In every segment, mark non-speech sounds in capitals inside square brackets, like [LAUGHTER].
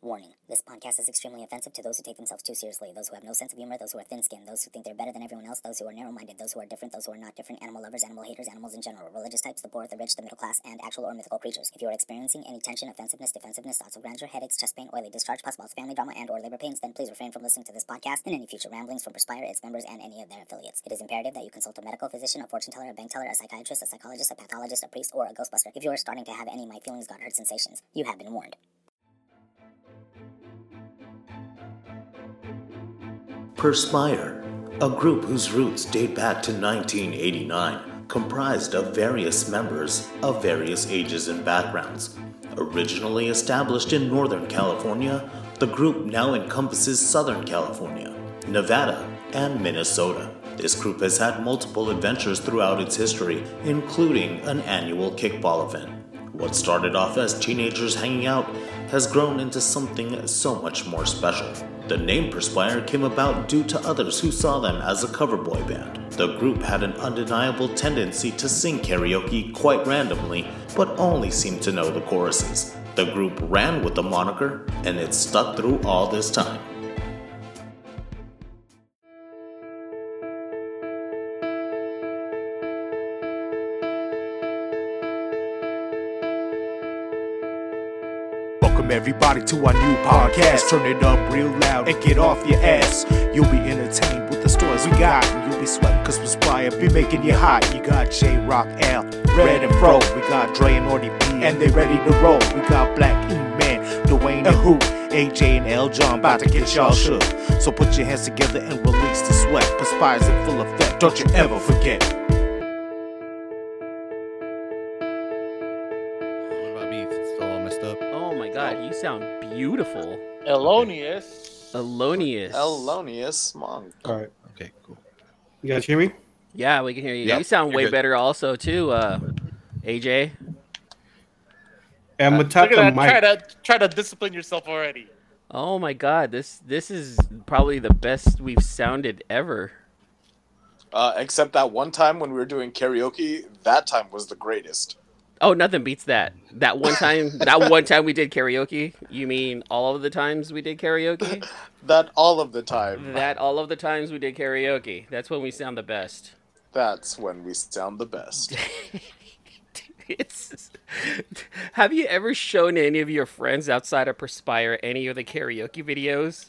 Warning this podcast is extremely offensive to those who take themselves too seriously, those who have no sense of humor, those who are thin skinned, those who think they're better than everyone else, those who are narrow minded, those who are different, those who are not different, animal lovers, animal haters, animals in general, religious types, the poor, the rich, the middle class, and actual or mythical creatures. If you are experiencing any tension, offensiveness, defensiveness, thoughts of grandeur, headaches, chest pain, oily discharge, possible family drama, and or labor pains, then please refrain from listening to this podcast and any future ramblings from Perspire, its members, and any of their affiliates. It is imperative that you consult a medical physician, a fortune teller, a bank teller, a psychiatrist, a psychologist, a pathologist, a priest, or a ghostbuster. If you are starting to have any my feelings got hurt sensations, you have been warned. Perspire, a group whose roots date back to 1989, comprised of various members of various ages and backgrounds. Originally established in Northern California, the group now encompasses Southern California, Nevada, and Minnesota. This group has had multiple adventures throughout its history, including an annual kickball event. What started off as teenagers hanging out has grown into something so much more special. The name Perspire came about due to others who saw them as a cover boy band. The group had an undeniable tendency to sing karaoke quite randomly, but only seemed to know the choruses. The group ran with the moniker, and it stuck through all this time. Everybody to our new podcast. Turn it up real loud and get off your ass. You'll be entertained with the stories we got, and you'll be sweating cause Perspire be making you hot. You got J Rock L, Red and Fro, we got Dre and Ordy B, and they ready to roll. We got Black E Man, Dwayne and Who, AJ and L John about to get y'all shook. So put your hands together and release the sweat. Perspire's in full effect, don't you ever forget. My sound beautiful. Elonius. Elonius. Elonius Monk. All right. Okay, cool. You guys hear me? Yeah, we can hear you. Yep, you sound you're way good. better also too, uh AJ. I'm gonna Look at that. Try to try to discipline yourself already. Oh my god, this this is probably the best we've sounded ever. Uh, except that one time when we were doing karaoke, that time was the greatest. Oh, nothing beats that. That one [LAUGHS] time that one time we did karaoke. You mean all of the times we did karaoke? That all of the time. that all of the times we did karaoke. That's when we sound the best. That's when we sound the best. [LAUGHS] It's Have you ever shown any of your friends outside of Perspire any of the karaoke videos?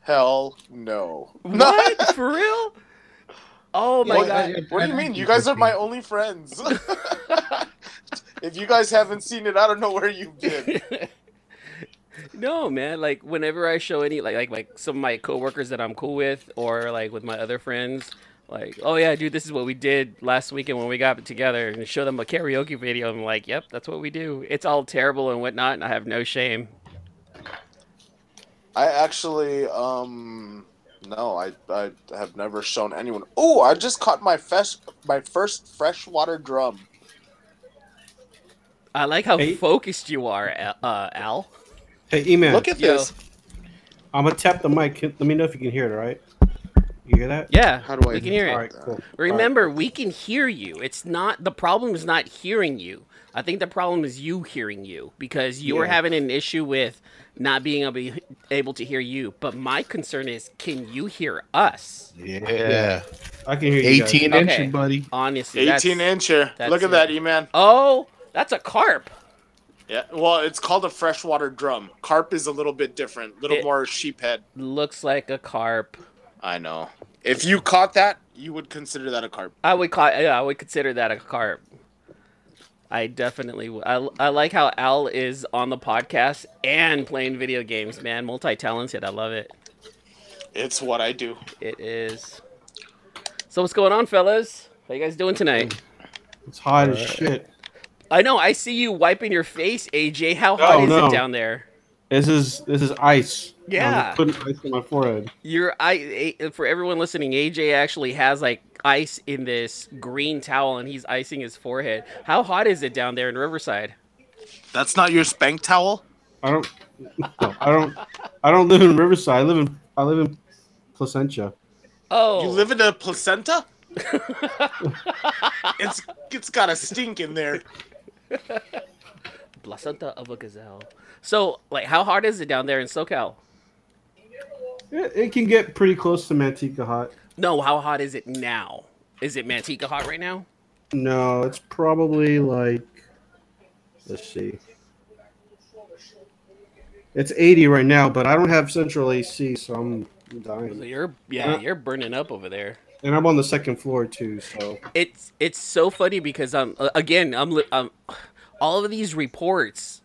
Hell no. What? [LAUGHS] For real? Oh my What, god. what do you mean? You guys are my only friends. If you guys haven't seen it, I don't know where you've been. [LAUGHS] no, man. Like whenever I show any like like like some of my coworkers that I'm cool with or like with my other friends, like, oh yeah, dude, this is what we did last weekend when we got together and show them a karaoke video. I'm like, yep, that's what we do. It's all terrible and whatnot, and I have no shame. I actually, um, no, I, I have never shown anyone. Oh, I just caught my fresh, my first freshwater drum. I like how Hey. focused you are, Al- uh, Al. Hey, E-Man. Look at Yo. this. I'm gonna tap the mic. Let me know if you can hear it. All right. You hear that? Yeah, How do I we can hear it. All right. Cool. Remember, we can hear you. It's not the problem is not hearing you. I think the problem is you hearing you because you were Yeah. having an issue with not being able, able to hear you. But my concern is, can you hear us? Yeah. I can hear you. guys. 18 Okay. inch, buddy. Honestly, 18 incher. Look at it. that, E-Man. Oh, that's a carp. Yeah, well, it's called a freshwater drum. Carp is a little bit different, little It- more sheephead. Looks like a carp. I know. If you caught that, you would consider that a carp. I would call. Yeah, I would consider that a carp. I definitely. w- I, I like how Al is on the podcast and playing video games. Man, multi-talented. I love it. It's what I do. It is. So what's going on, fellas? How you guys doing tonight? It's hot as uh, shit. I know. I see you wiping your face, AJ. How oh, hot Oh, is no. it down there? This is this is ice. Yeah. I'm putting ice on my forehead. Your I A- for everyone listening, AJ actually has like ice in this green towel, and he's icing his forehead. How hot is it down there in Riverside? That's not your spank towel? I don't. No, I don't. I don't live in Riverside. I live in. I live in Placentia. Oh, You live in a placenta? [LAUGHS] it's it's got a stink in there. [LAUGHS] placenta of a gazelle. So, like, how hard is it down there in SoCal? It, it can get pretty close to Manteca hot. No, how hot is it now? Is it Manteca hot right now? No, it's probably like let's see. It's 80 right now, but I don't have central AC, so I'm dying. So you're yeah, Uh, you're burning up over there. And I'm on the second floor too, so It's it's so funny because I'm uh, again I'm li- um all of these reports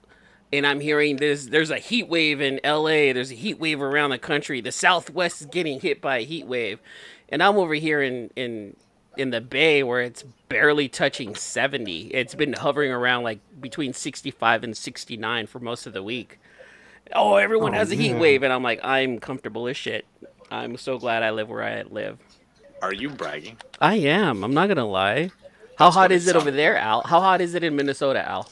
and I'm hearing there's there's a heat wave in LA, there's a heat wave around the country. The Southwest is getting hit by a heat wave. And I'm over here in in in the Bay where it's barely touching 70. It's been hovering around like between 65 and 69 for most of the week. Oh, everyone Oh, has a heat man. wave and I'm like I'm comfortable as shit. I'm so glad I live where I live. Are you bragging? I am. I'm not gonna lie. How That's hot is it over there, Al? How hot is it in Minnesota, Al?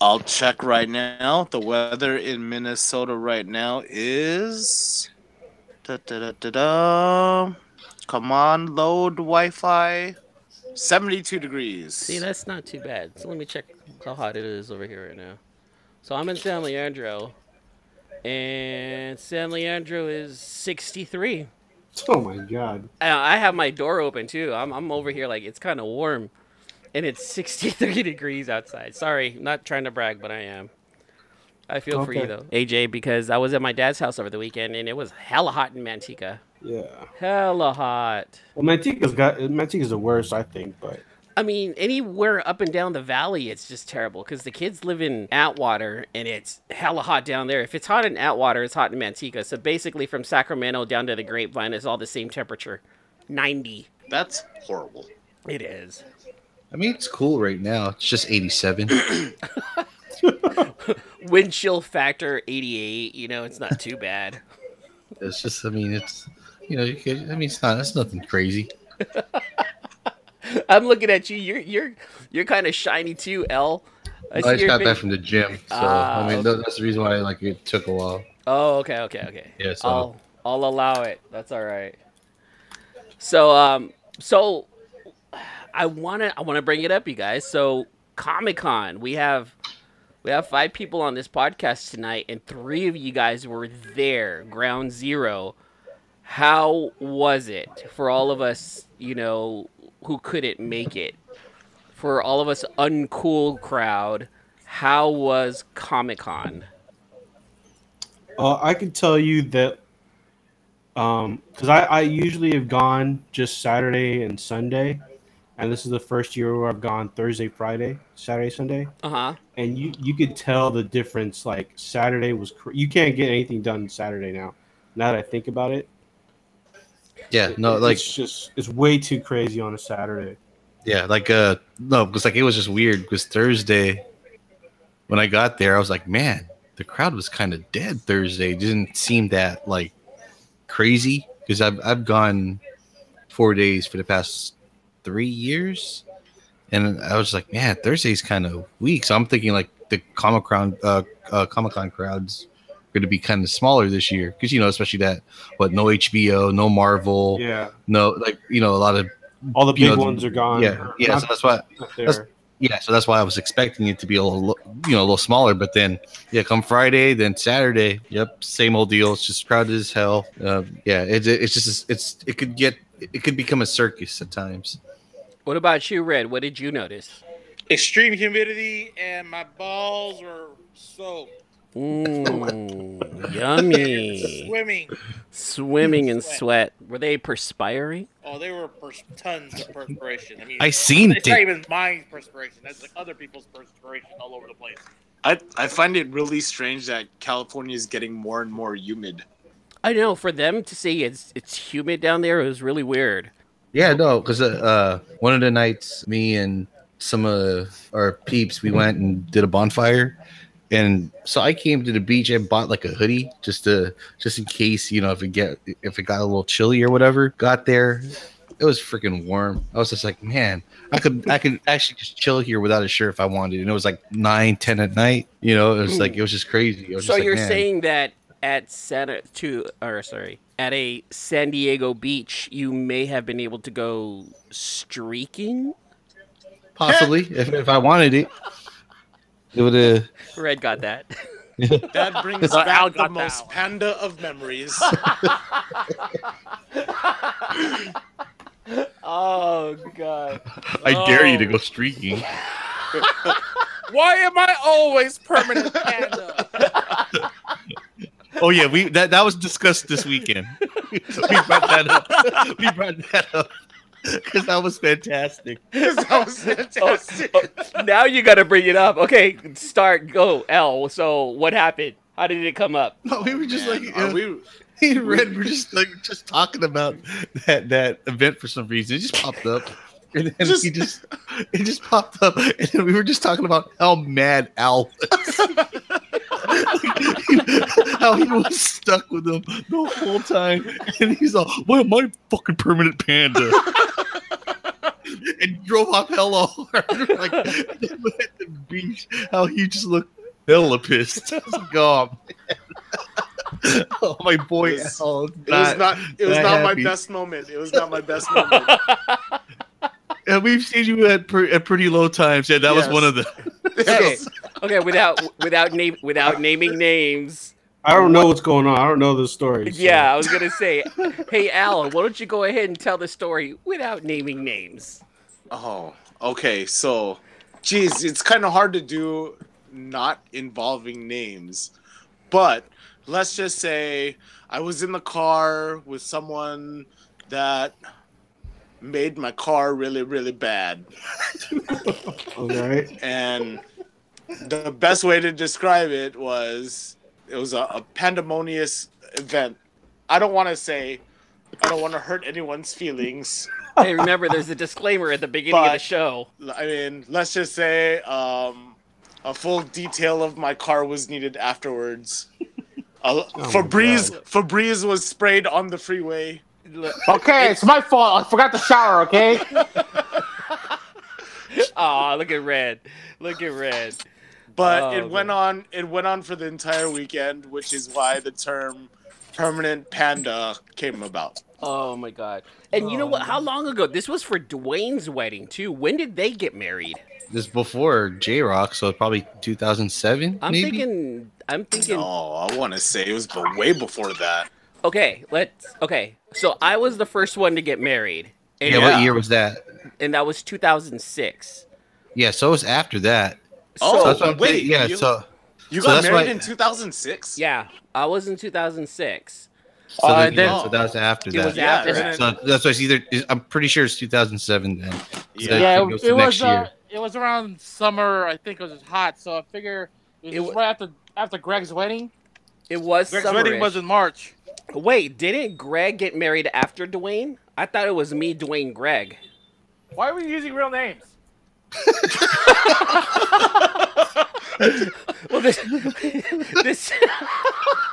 I'll check right now. The weather in Minnesota right now is. Da, da, da, da, da. Come on, load Wi Fi. 72 degrees. See, that's not too bad. So let me check how hot it is over here right now. So I'm in San Leandro, and San Leandro is 63. [LAUGHS] oh my god. I I have my door open too. I'm I'm over here like it's kind of warm, and it's [LAUGHS] 63 degrees outside. Sorry, not trying to brag, but I am. I feel for you though, AJ, because I was at my dad's house over the weekend and it was hella hot in Manteca. Yeah. Hella hot. Well, Manteca's got Manteca's the worst, I think, but I mean, anywhere up and down the valley, it's just terrible because the kids live in Atwater and it's hella hot down there. If it's hot in Atwater, it's hot in Manteca. So basically, from Sacramento down to the Grapevine is all the same temperature 90. That's horrible. It is. I mean, it's cool right now. It's just 87. [COUGHS] [LAUGHS] Wind chill factor 88. You know, it's not too bad. it's just, I mean, it's, you know, you could, I mean, it's not, it's nothing crazy. [LAUGHS] [LAUGHS] I'm looking at you. You're you're you're kind of shiny too, L. I just got face- back from the gym, so Ah, I mean, okay. that's the reason why like it took a while. Oh, okay, okay, okay. Yeah, so- I'll I'll allow it. That's all right. So um so I wanna I wanna bring it up, you guys. So Comic Con, we have we have five people on this podcast tonight, and three of you guys were there, ground zero. How was it for all of us, you know, who couldn't make it? For all of us uncool crowd, how was Comic Con? uh, I can tell you that um because I, I usually have gone just Saturday and Sunday, and this is the first year where I've gone Thursday, Friday, Saturday, Sunday, Uh huh. and you you could tell the difference. Like Saturday was cr- you can't get anything done Saturday now. Now that I think about it, Yeah, no, like, it's just it's way too crazy on a Saturday. yeah, like, uh, no, because like it was just weird because Thursday, when I got there, I was like, man, the crowd was kind of dead Thursday. It didn't seem that like crazy because I've I've gone four days for the past three years, and I was like, man, Thursday's kind of weak. So I'm thinking like the Comic Con uh, uh Comic Con crowds going to be kind of smaller this year because you know especially that what no HBO, no Marvel, Yeah, no like you know a lot of all the big know, ones are gone. yeah yeah. Not- So that's why that's- yeah, so that's why I was expecting it to be a little, you know, a little smaller. But then, yeah, come Friday, then Saturday, yep, same old deal. It's just crowded as hell. Uh, yeah, it, it's just it's it could get it could become a circus at times. What about you, Red? What did you notice? Extreme humidity and my balls were soaked. [LAUGHS] Mmm, yummy. Swimming. Swimming in sweat. Were they perspiring? Oh, they were pers- tons of perspiration. I mean, I seen it's not it. even my perspiration. That's like other people's perspiration all over the place. I, I find it really strange that California is getting more and more humid. I know. For them to say it's it's humid down there, it was really weird. Yeah, no, because uh, uh, one of the nights, me and some of our peeps, we went and did a bonfire, and so I came to the beach and bought like a hoodie just to just in case you know if it get if it got a little chilly or whatever. Got there, it was freaking warm. I was just like, man, I could I could actually just chill here without a shirt if I wanted. And it was like nine, ten at night. You know, it was like it was just crazy. Was So just you're man. saying that at Santa to or sorry at a San Diego beach, you may have been able to go streaking. possibly if, if I wanted it. It would have. Red got that. [LAUGHS] That brings So Al back the got that most one. panda of memories. [LAUGHS] oh god. I dare you to oh. go streaking. [LAUGHS] Why am I always permanent panda? Oh yeah, we that that was discussed this weekend. we brought that up. We brought that up [LAUGHS] because that was fantastic. [LAUGHS] that was [LAUGHS] fantastic. Oh, now you got to bring it up. Okay, start. Go. L. So what happened? How did it come up? No, we were just Man, like are uh, we, me and Red were just like just talking about that that event for some reason. It just popped up. And then Just- he just it just popped up, and then we were just talking about how mad Al was. [LAUGHS] how he was stuck with him the whole time, and he's all, "Why am I fucking permanent panda?" and drove off hella hard, [LAUGHS] like at [LAUGHS] the beach. How he just looked hella pissed. I was like, "Oh, man." oh my boy, It was- Al, it was not. It was not not my best moment. It was not my best moment. And we've seen you at, pre- at pretty low times. Yeah, that was one of the. Okay. Okay. Without without name without naming names. I don't know what's going on. I don't know the story. so- Yeah, I was gonna say. Hey, Alan, why don't you go ahead and tell the story without naming names? Oh, okay. So, geez, it's kind of hard to do not involving names, but let's just say I was in the car with someone that made my car really, really bad, [LAUGHS] All right. and the best way to describe it was it was a, a pandemonious event. I don't want to say. I don't want to hurt anyone's feelings. Hey, remember, there's a disclaimer at the beginning of the show. I mean, let's just say um, a full detail of my car was needed afterwards. Uh, [LAUGHS] my Febreze, Febreze was sprayed on the freeway. Okay, it's my fault. I forgot to shower. Okay. [LAUGHS] Aw, look at Red. Look at Red. But Oh, it went on. It went on for the entire weekend, which is why the term "permanent panda" came about. Oh my god. And you know what? How long ago? This was for Dwayne's wedding too. When did they get married? This before J Rock, so probably 2007. I'm maybe? thinking. I'm thinking. No, I want to say it was way before that. Okay, let's. Okay, so I was the first one to get married, and, Yeah, Yeah. what year was that? and that was 2006. Yeah, so it was after that. Oh, so that's wait, saying. Yeah, you- so You got that's married why- in 2006. Yeah, I was in 2006. so, Uh, then, then- yeah, so that was after that. was Yeah, after and that. then- So that's why it's either. I'm pretty sure it's 2007 then. So Yeah. yeah, it, it next was. Uh, it was around summer. I think it was hot, so I figure it was It just wa- right after after Greg's wedding. It was Greg's wedding was in March. Wait, didn't Greg get married after Dwayne? I thought it was me, Dwayne, Greg. Why are we using real names? [LAUGHS] Well, this, this.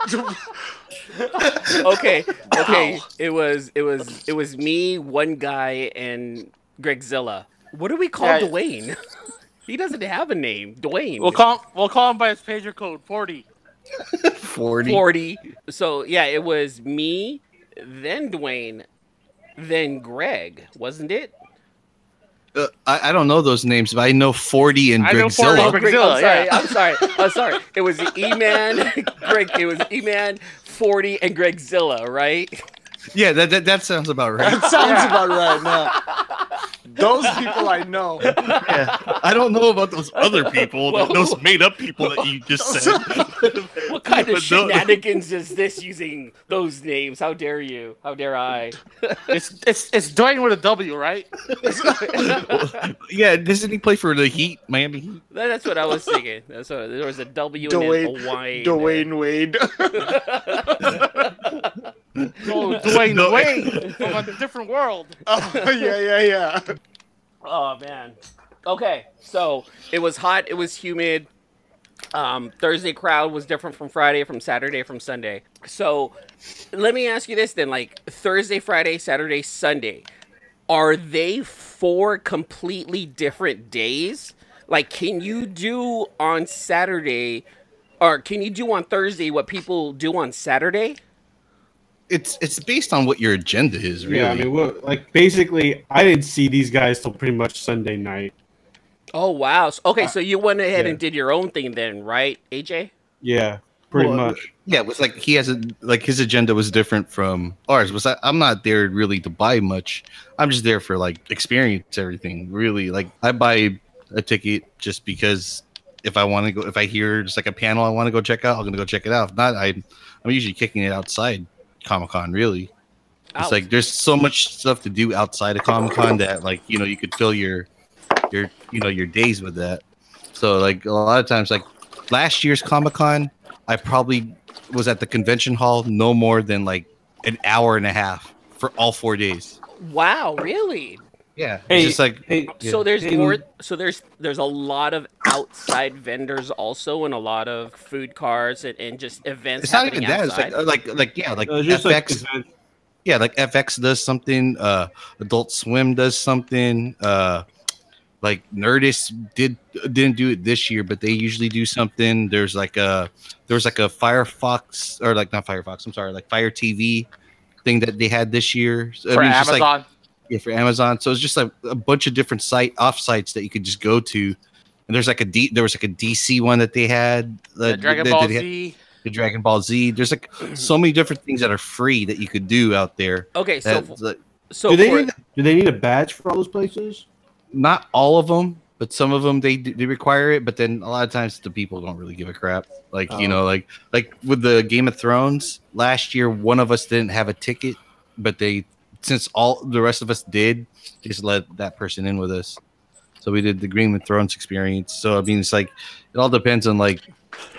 [LAUGHS] okay, okay. It was, it was, it was me, one guy, and Gregzilla. What do we call Yeah. Dwayne? [LAUGHS] he doesn't have a name. Dwayne. We'll call we'll call him by his pager code forty. [LAUGHS] 40. 40. So yeah, it was me, then Dwayne, then Greg, wasn't it? Uh, I, I don't know those names, but I know 40 and I know 40 Gregzilla. Greg- Greg, I'm sorry. I'm sorry. I'm sorry. It was E-Man, [LAUGHS] Greg. It was E-Man, 40, and Gregzilla, right? Yeah, that, that that sounds about right. That sounds about right now. [LAUGHS] Those people I know. [LAUGHS] yeah. I don't know about those other people, Well- those made up people that you just said. [LAUGHS] What kind of But no- shenanigans is this using those names? How dare you? How dare I? It's it's it's Dwayne with a W, right? [LAUGHS] yeah, doesn't he play for the Heat, Miami Heat? That- That's what I was thinking. That's what, there was a W and Dwayne, then a Y. in Dwyane Wade. [LAUGHS] Oh, Dwayne No. Dwayne [LAUGHS] from a different world. [LAUGHS] oh, yeah, yeah, yeah. Oh man. Okay, so it was hot. It was humid. Um, Thursday crowd was different from Friday, from Saturday, from Sunday. So let me ask you this then: like Thursday, Friday, Saturday, Sunday, are they four completely different days? Like, can you do on Saturday, or can you do on Thursday what people do on Saturday? It's it's based on what your agenda is, really. Yeah, I mean, what, like basically, I didn't see these guys till pretty much Sunday night. Oh wow. So- Okay, so you went ahead yeah. and did your own thing then, right, AJ? Yeah, pretty Well, much. Yeah, it was like he has a like his agenda was different from ours. Was I, I'm not there really to buy much. I'm just there for like experience everything. Really, like I buy a ticket just because if I want to go, if I hear just like a panel I want to go check out, I'm gonna go check it out. If not, I I'm usually kicking it outside Comic Con. Really, it's like there's so much stuff to do outside of Comic Con that like you know you could fill your your you know your days with that. So like a lot of times like last year's Comic Con, I probably was at the convention hall no more than like an hour and a half for all four days. Wow, really? Yeah, Hey, it's just like hey, So Yeah. there's Hey, more. So there's there's a lot of outside vendors also, and a lot of food cars and, and just events. it's not even that. It's like like like yeah, like uh, just like FX. yeah, like FX does something. Uh, Adult Swim does something. Uh, like Nerdist did didn't do it this year, but they usually do something. There's like a there was like a Firefox or like not Firefox. I'm sorry, like Fire TV thing that they had this year. So, I For mean, it's just like- Amazon. Yeah, for Amazon. So it's just like a bunch of different site off sites that you could just go to. And there's like a D, there was like a DC one that they had. the uh, Dragon that- Ball they had- Z. the Dragon Ball Z. There's like so many different things that are free that you could do out there. okay, so That, that- so do they for- need do they need a badge for all those places? not all of them, but some of them they they require it. But then a lot of times the people don't really give a crap. Like you Oh. know, like like with the Game of Thrones last year, one of us didn't have a ticket, but they since all the rest of us did, just let that person in with us. So we did the of Thrones experience. So I mean, it's like it all depends on like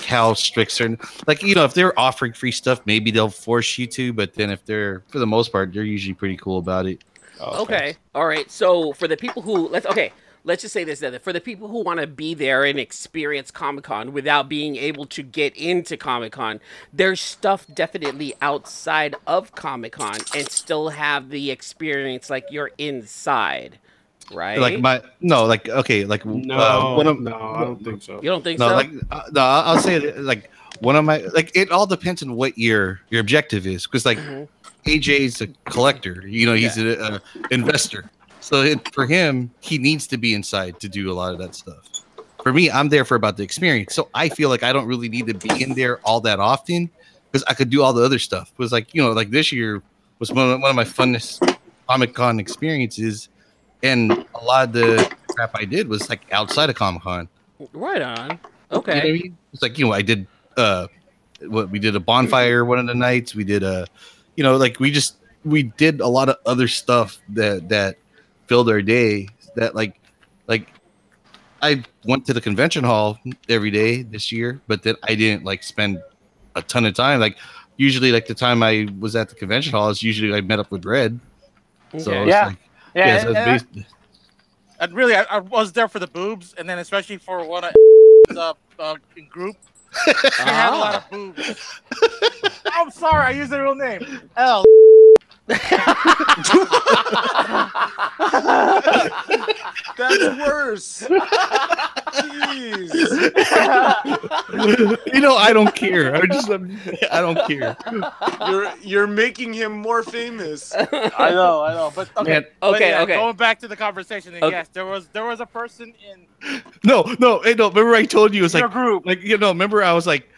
how strict certain like you know if they're offering free stuff, maybe they'll force you to. But then if they're for the most part, they're usually pretty cool about it. Okay. All right. So for the people who let's okay, let's just say this then. For the people who want to be there and experience Comic Con without being able to get into Comic Con, there's stuff definitely outside of Comic Con and still have the experience like you're inside. Right? Like my no, like okay, like No, uh, one of no, I don't think so. you don't think no, so? like uh, no, I'll say it like one of my like it all depends on what your your objective is because like Mhm. AJ's a collector, you know, he's a, a investor, so it, for him he needs to be inside to do a lot of that stuff. For me, I'm there for about the experience, so I feel like I don't really need to be in there all that often because I could do all the other stuff. It was like you know, like this year was one of, one of my funnest Comic Con experiences, and a lot of the crap I did was like outside of Comic Con. Right on. You know Okay. I mean? It's like you know, I did uh what we did a bonfire one of the nights. We did a you know, like we just we did a lot of other stuff that that filled our day that like like I went to the convention hall every day this year, but then I didn't like spend a ton of time. Like usually like the time I was at the convention hall is usually I met up with Red. So it's Yeah. like, Yeah, yeah, so and, and, based- and really, I, I was there for the boobs, and then especially for one of uh, uh, in group. They had a lot Ah. of boobs. I'm sorry, I used the real name. [LAUGHS] L. That's worse. Jeez. you know, I don't care. I just I don't care. You're you're making him more famous. I know, I know, but okay, Man, but Okay, yeah, okay. Going back to the conversation, then Okay. yes, there was there was a person in No, no, hey, no. Remember I told you it was your like, group. like you know. Remember I was like,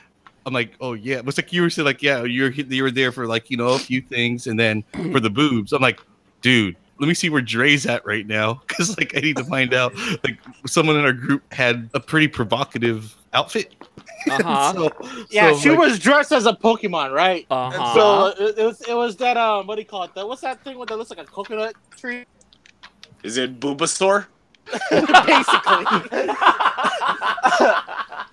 I'm like, oh yeah. It was like you were saying like, yeah, you're you were there for like you know a few things, and then [CLEARS THROAT] for the boobs, I'm like, dude, let me see where Dre's at right now, [LAUGHS] because like I need to find out. Like someone in our group had a pretty provocative outfit. [LAUGHS] Uh-huh. So- Yeah, so, she like, was dressed as a Pokemon, right? Uh-huh. So it, it was it was that um what do you call it? That what's that thing with that looks like a coconut tree? Is it Bulbasaur? [LAUGHS] Basically.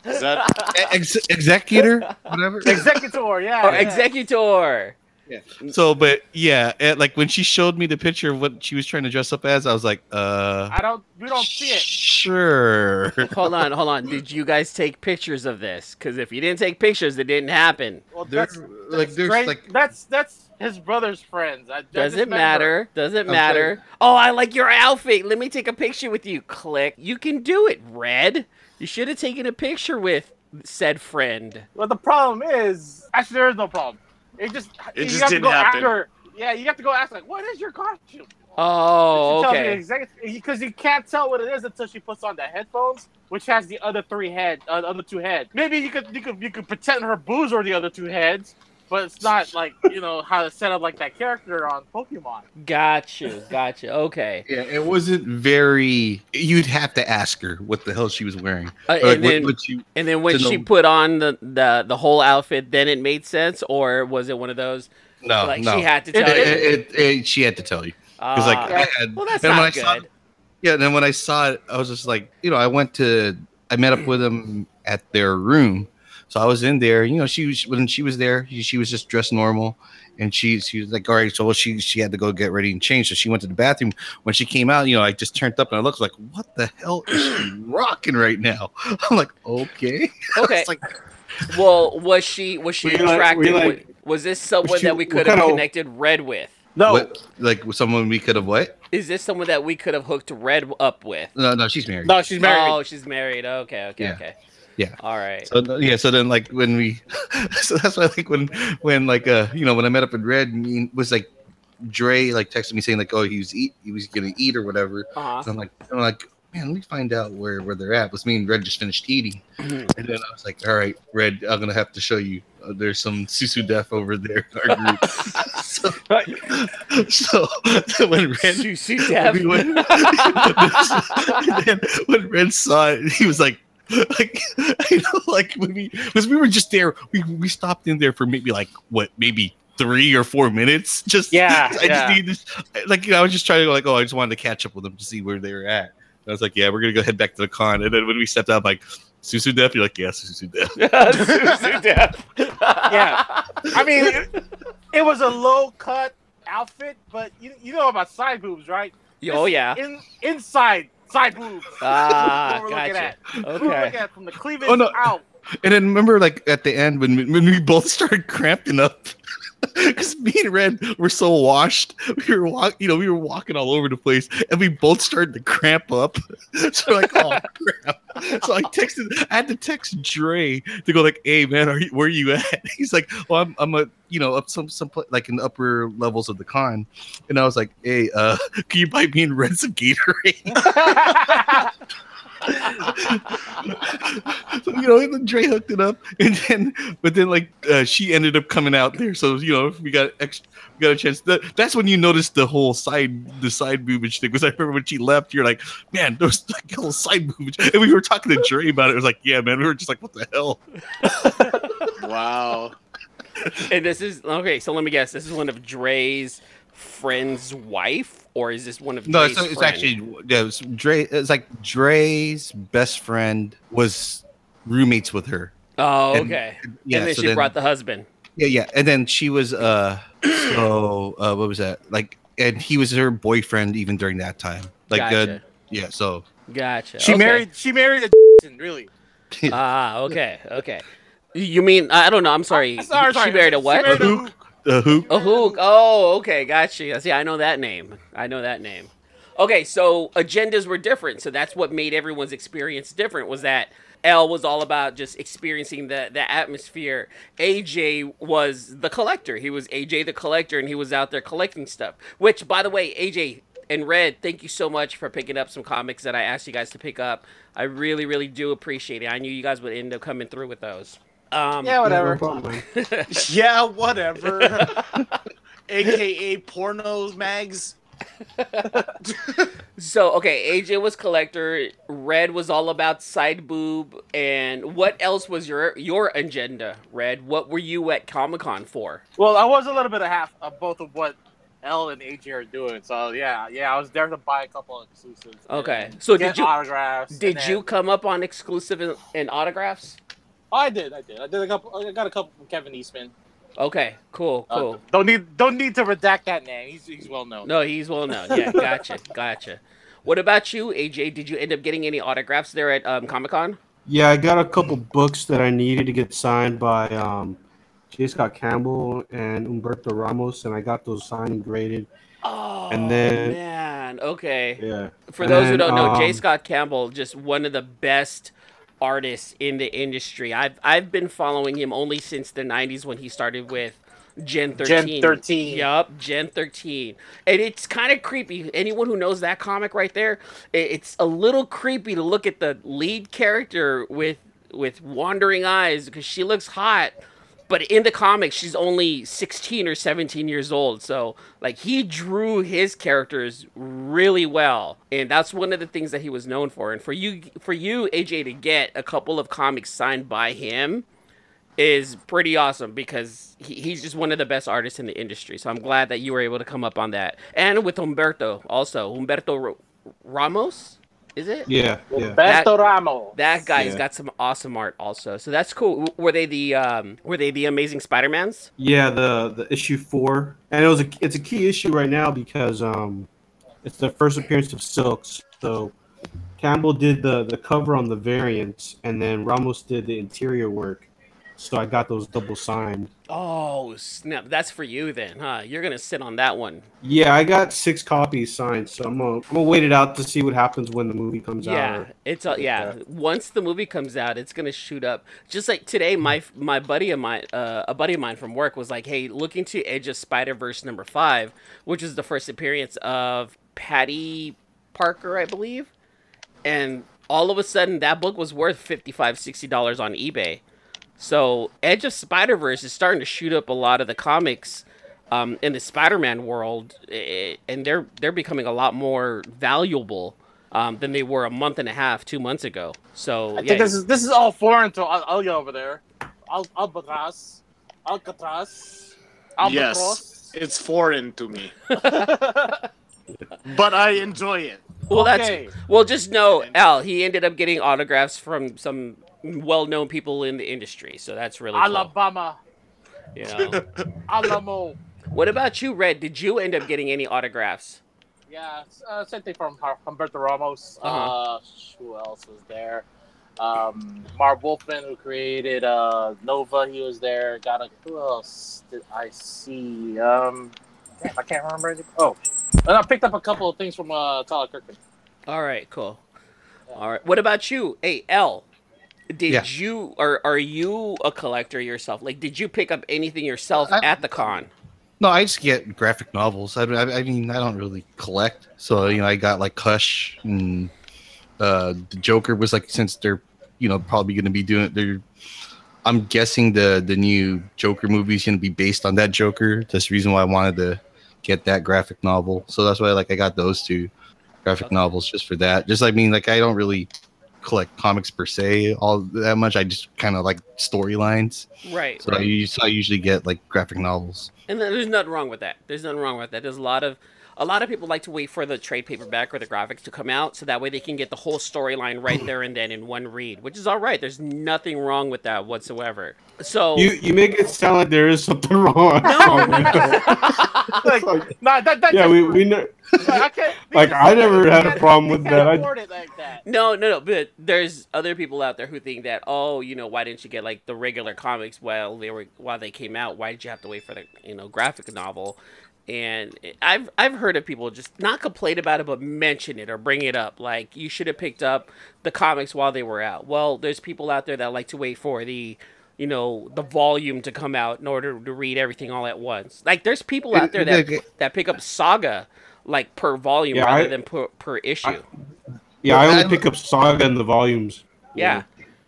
Is that ex- Exeggutor, whatever. [LAUGHS] Exeggutor, yeah. Or yeah. Exeggutor. So, but yeah, and, like when she showed me the picture of what she was trying to dress up as, I was like, uh, I don't we don't see it. Sure. Hold on, hold on. Did you guys take pictures of this? Because if you didn't take pictures, it didn't happen. Well, There- that's, like, there's, great. like- that's that's his brother's friends. I, I Does just it met matter? Does it Okay. matter? Oh, I like your outfit. Let me take a picture with you. Click. You can do it, Red. You should have taken a picture with said friend. Well, the problem is actually there is no problem. It just It you just have to didn't go happen. after. Yeah, you have to go ask like, what is your costume? Oh, okay. Because you can't tell what it is until she puts on the headphones, which has the other three head, uh, other two heads. Maybe you could you could you could pretend her boobs are the other two heads, but it's not like you know how to set up like that character on Pokemon. Gotcha, gotcha. Okay. Yeah, it wasn't very. You'd have to ask her what the hell she was wearing. Uh, Or, like, and what- then- what you- And then when she know- put on the, the the whole outfit, then it made sense, or was it one of those no, like no. she had to It- tell you? it- it- it- she had to tell you. Because like, Ah, I had, well, that's not I saw- good. yeah. And then when I saw it, I was just like, you know, I went to, I met up with them at their room, so I was in there. You know, she was when she was there, she, she was just dressed normal, and she she was like, all right, so she she had to go get ready and change, so she went to the bathroom. When she came out, you know, I just turned up and I looked like, what the hell is she rocking right now? [LAUGHS] I'm like, okay, [LAUGHS] Okay. It's like, Well, was she was she Were like- attracted? like- was this someone she- that we could have kind of- connected Red with? No, what, like someone we could have what? Is this someone that we could have hooked Red up with? No, no, she's married. no, she's married. Oh, she's married. Okay, okay, Yeah. okay. Yeah. All right. So yeah, so then like when we, [LAUGHS] so that's why like when when like uh you know when I met up with Red, me was like Dre like texted me saying like oh he was eat he was gonna eat or whatever. Uh-huh. So I'm like I'm like man let me find out where where they're at. Was me and Red just finished eating, Mhm. and then I was like all right Red I'm gonna have to show you. Uh, there's some Susu Def over there in our group. [LAUGHS] so, so [LAUGHS] when Red Susu Def. we went- then when Red saw it, he was like, [LAUGHS] like you know, like when we because we were just there, we we stopped in there for maybe like what maybe three or four minutes. [LAUGHS] Just Yeah, [LAUGHS] I yeah. just need this. Like you know, I was just trying to like, oh, I just wanted to catch up with them to see where they were at. And I was like, yeah, we're gonna go head back to the con. And then when we stepped out, I'm like, Susu Def, you're like, yeah, Susu Def. Susu Def. Yeah. I mean, it, it was a low cut outfit, but you you know about side boobs, right? oh yeah. In inside side boobs. Ah, [LAUGHS] That's what we're looking gotcha. at. We're looking Okay. at from the cleavage Oh, no. out. And then remember, like at the end when when we both [LAUGHS] started cramping up, [LAUGHS] because me and Red were so washed, we were walk, you know, we were walking all over the place, and we both started to cramp up. [LAUGHS] so like, oh [LAUGHS] crap! So I texted, I had to text Dre to go like, hey man, are you where are you at? He's like, well, I'm I'm a you know up some some like in the upper levels of the con, and I was like, hey, uh, can you buy me and Red some Gatorade? So, you know, Dre hooked it up, and then, but then, like, uh, she ended up coming out there. So, you know, we got extra, we got a chance. That, that's when you noticed the whole side, the side boobage thing. Because I remember when she left, you're like, man, those like side boobage, and we were talking to Dre about it. It was like, yeah, man, we were just like, what the hell? Wow. And this is okay. So let me guess. This is one of Dre's friend's wife, or is this one of No, Dre's it's, it's actually yeah, it was Dre. It's like Dre's best friend was roommates with her. Oh, and- okay. Yeah, and then so she then- brought the husband. Yeah, yeah, and then she was uh, so uh, what was that like? And he was her boyfriend even during that time. Like, uh, yeah. So Gotcha. She okay. married. She married a [LAUGHS] really. [LAUGHS] Ah, okay, okay. You mean I don't know? I'm sorry. [LAUGHS] Sorry, sorry. She married a what? She married a Hook. A hook. Oh, okay, gotcha. See, I know that name. I know that name. Okay, so agendas were different. So that's what made everyone's experience different. Was that L was all about just experiencing the the atmosphere. AJ was the collector. He was AJ the collector, and he was out there collecting stuff. Which, by the way, AJ and Red, thank you so much for picking up some comics that I asked you guys to pick up. I really, really do appreciate it. I knew you guys would end up coming through with those. Um, Yeah, whatever. No. [LAUGHS] Yeah, whatever. [LAUGHS] AKA pornos mags. [LAUGHS] So okay, AJ was collector. Red was all about side boob. And what else was your your agenda, Red? What were you at Comic Con for? Well, I was a little bit of half of both of what L and AJ are doing. So yeah, yeah, I was there to buy a couple of exclusives. Okay, so did you autographs? and did then- you come up on exclusive and, and autographs? Oh, I did. I did. I did a couple. I got a couple from Kevin Eastman. Okay, cool, Uh, cool. don't need don't need to redact that name. He's he's well known. No, he's well known. Yeah, [LAUGHS] gotcha, gotcha. What about you, AJ? Did you end up getting any autographs there at um, Comic Con? Yeah, I got a couple books that I needed to get signed by um, J. Scott Campbell and Humberto Ramos, and I got those signed and graded. Oh And then- man, okay. Yeah. For And those who don't know, J. um, Scott Campbell, just one of the best artists in the industry. I've I've been following him only since the '90s when he started with Gen 13. Gen 13. Yup, Gen 13. And it's kind of creepy. Anyone who knows that comic right there, it's a little creepy to look at the lead character with with wandering eyes because she looks hot. But in the comics, she's only 16 or 17 years old. So, like, he drew his characters really well. And that's one of the things that he was known for. And for you, for you, AJ, to get a couple of comics signed by him, is pretty awesome because he, he's just one of the best artists in the industry. So I'm glad that you were able to come up on that. And with Humberto also, Humberto Ro- Ramos, is it? Yeah, yeah. Beto Ramos. That guy's Yeah. got some awesome art also. So that's cool. Were they the um were they the amazing Spider-Mans? Yeah, the the issue four, and it was a it's a key issue right now because um, it's the first appearance of Silks. So Campbell did the the cover on the variants, and then Ramos did the interior work. So I got those double signed. Oh, snap. That's for you then, huh? You're going to sit on that one. Yeah, I got six copies signed, so I'm gonna, I'm gonna wait it out to see what happens when the movie comes out. Yeah, it's a, yeah. Once the movie comes out, it's gonna shoot up. Just like today, my my buddy of mine, uh, a buddy of mine from work was like, "Hey, look into Edge of Spider Verse number five, which is the first appearance of Patty Parker, I believe." And all of a sudden, that book was worth 55 60 dollars on eBay. So Edge of Spider Verse is starting to shoot up a lot of the comics um, in the Spider-Man world, eh, and they're they're becoming a lot more valuable um, than they were a month and a half, two months ago. So I yeah, think this is this is all foreign to Al- Alya over there. Al- Albatraz, Alcatraz, Yes, it's foreign to me, [LAUGHS] [LAUGHS] but I enjoy it. well, okay. that's well. Just know, Al, he ended up getting autographs from some well-known people in the industry, so that's really cool. Alabama, You [LAUGHS] know. Alamo. what about you, Red? Did you end up getting any autographs? Yeah, uh, same thing from Humberto Ramos. uh Uh-huh. who else was there? Um, Marv Wolfman, who created uh, Nova, he was there. Got a who else did I see? Um, damn, I can't remember. it. Oh, and I picked up a couple of things from uh, Tyler Kirkham. All right, cool. All right. What about you? Hey, L. Did Yeah. you or are you a collector yourself? Like, did you pick up anything yourself I- at the con? No, I just get graphic novels. I, I, I mean, I don't really collect. So you know, I got like Hush and uh, the Joker was like since they're you know probably going to be doing they're. I'm guessing the the new Joker movie is going to be based on that Joker. That's the reason why I wanted to get that graphic novel. So that's why like I got those two graphic Okay. novels just for that. Just I mean like I don't really collect comics per se all that much. I just kind of like storylines. Right. So I, us- so I usually get like graphic novels. And there's nothing wrong with that. There's nothing wrong with that. There's a lot of a lot of people like to wait for the trade paperback or the graphics to come out so that way they can get the whole storyline right [CLEARS THROAT] there and then in one read, which is all right. There's nothing wrong with that whatsoever. So You you make it sound like there is something wrong. No. [LAUGHS] Oh, [LAUGHS] like, nah, that, that, yeah, we we know. like, I can't, Like, I never had a problem with that. I- like that. No, no, no. But there's other people out there who think that, oh, you know, why didn't you get like the regular comics while they were while they came out? Why did you have to wait for the you know graphic novel? And I've I've heard of people just not complain about it, but mention it or bring it up. Like you should have picked up the comics while they were out. Well, there's people out there that like to wait for the you know the volume to come out in order to read everything all at once. Like there's people out there that that pick up Saga like per volume Yeah, rather I- than per per issue. Yeah, I only I- pick up Saga in the volumes. yeah.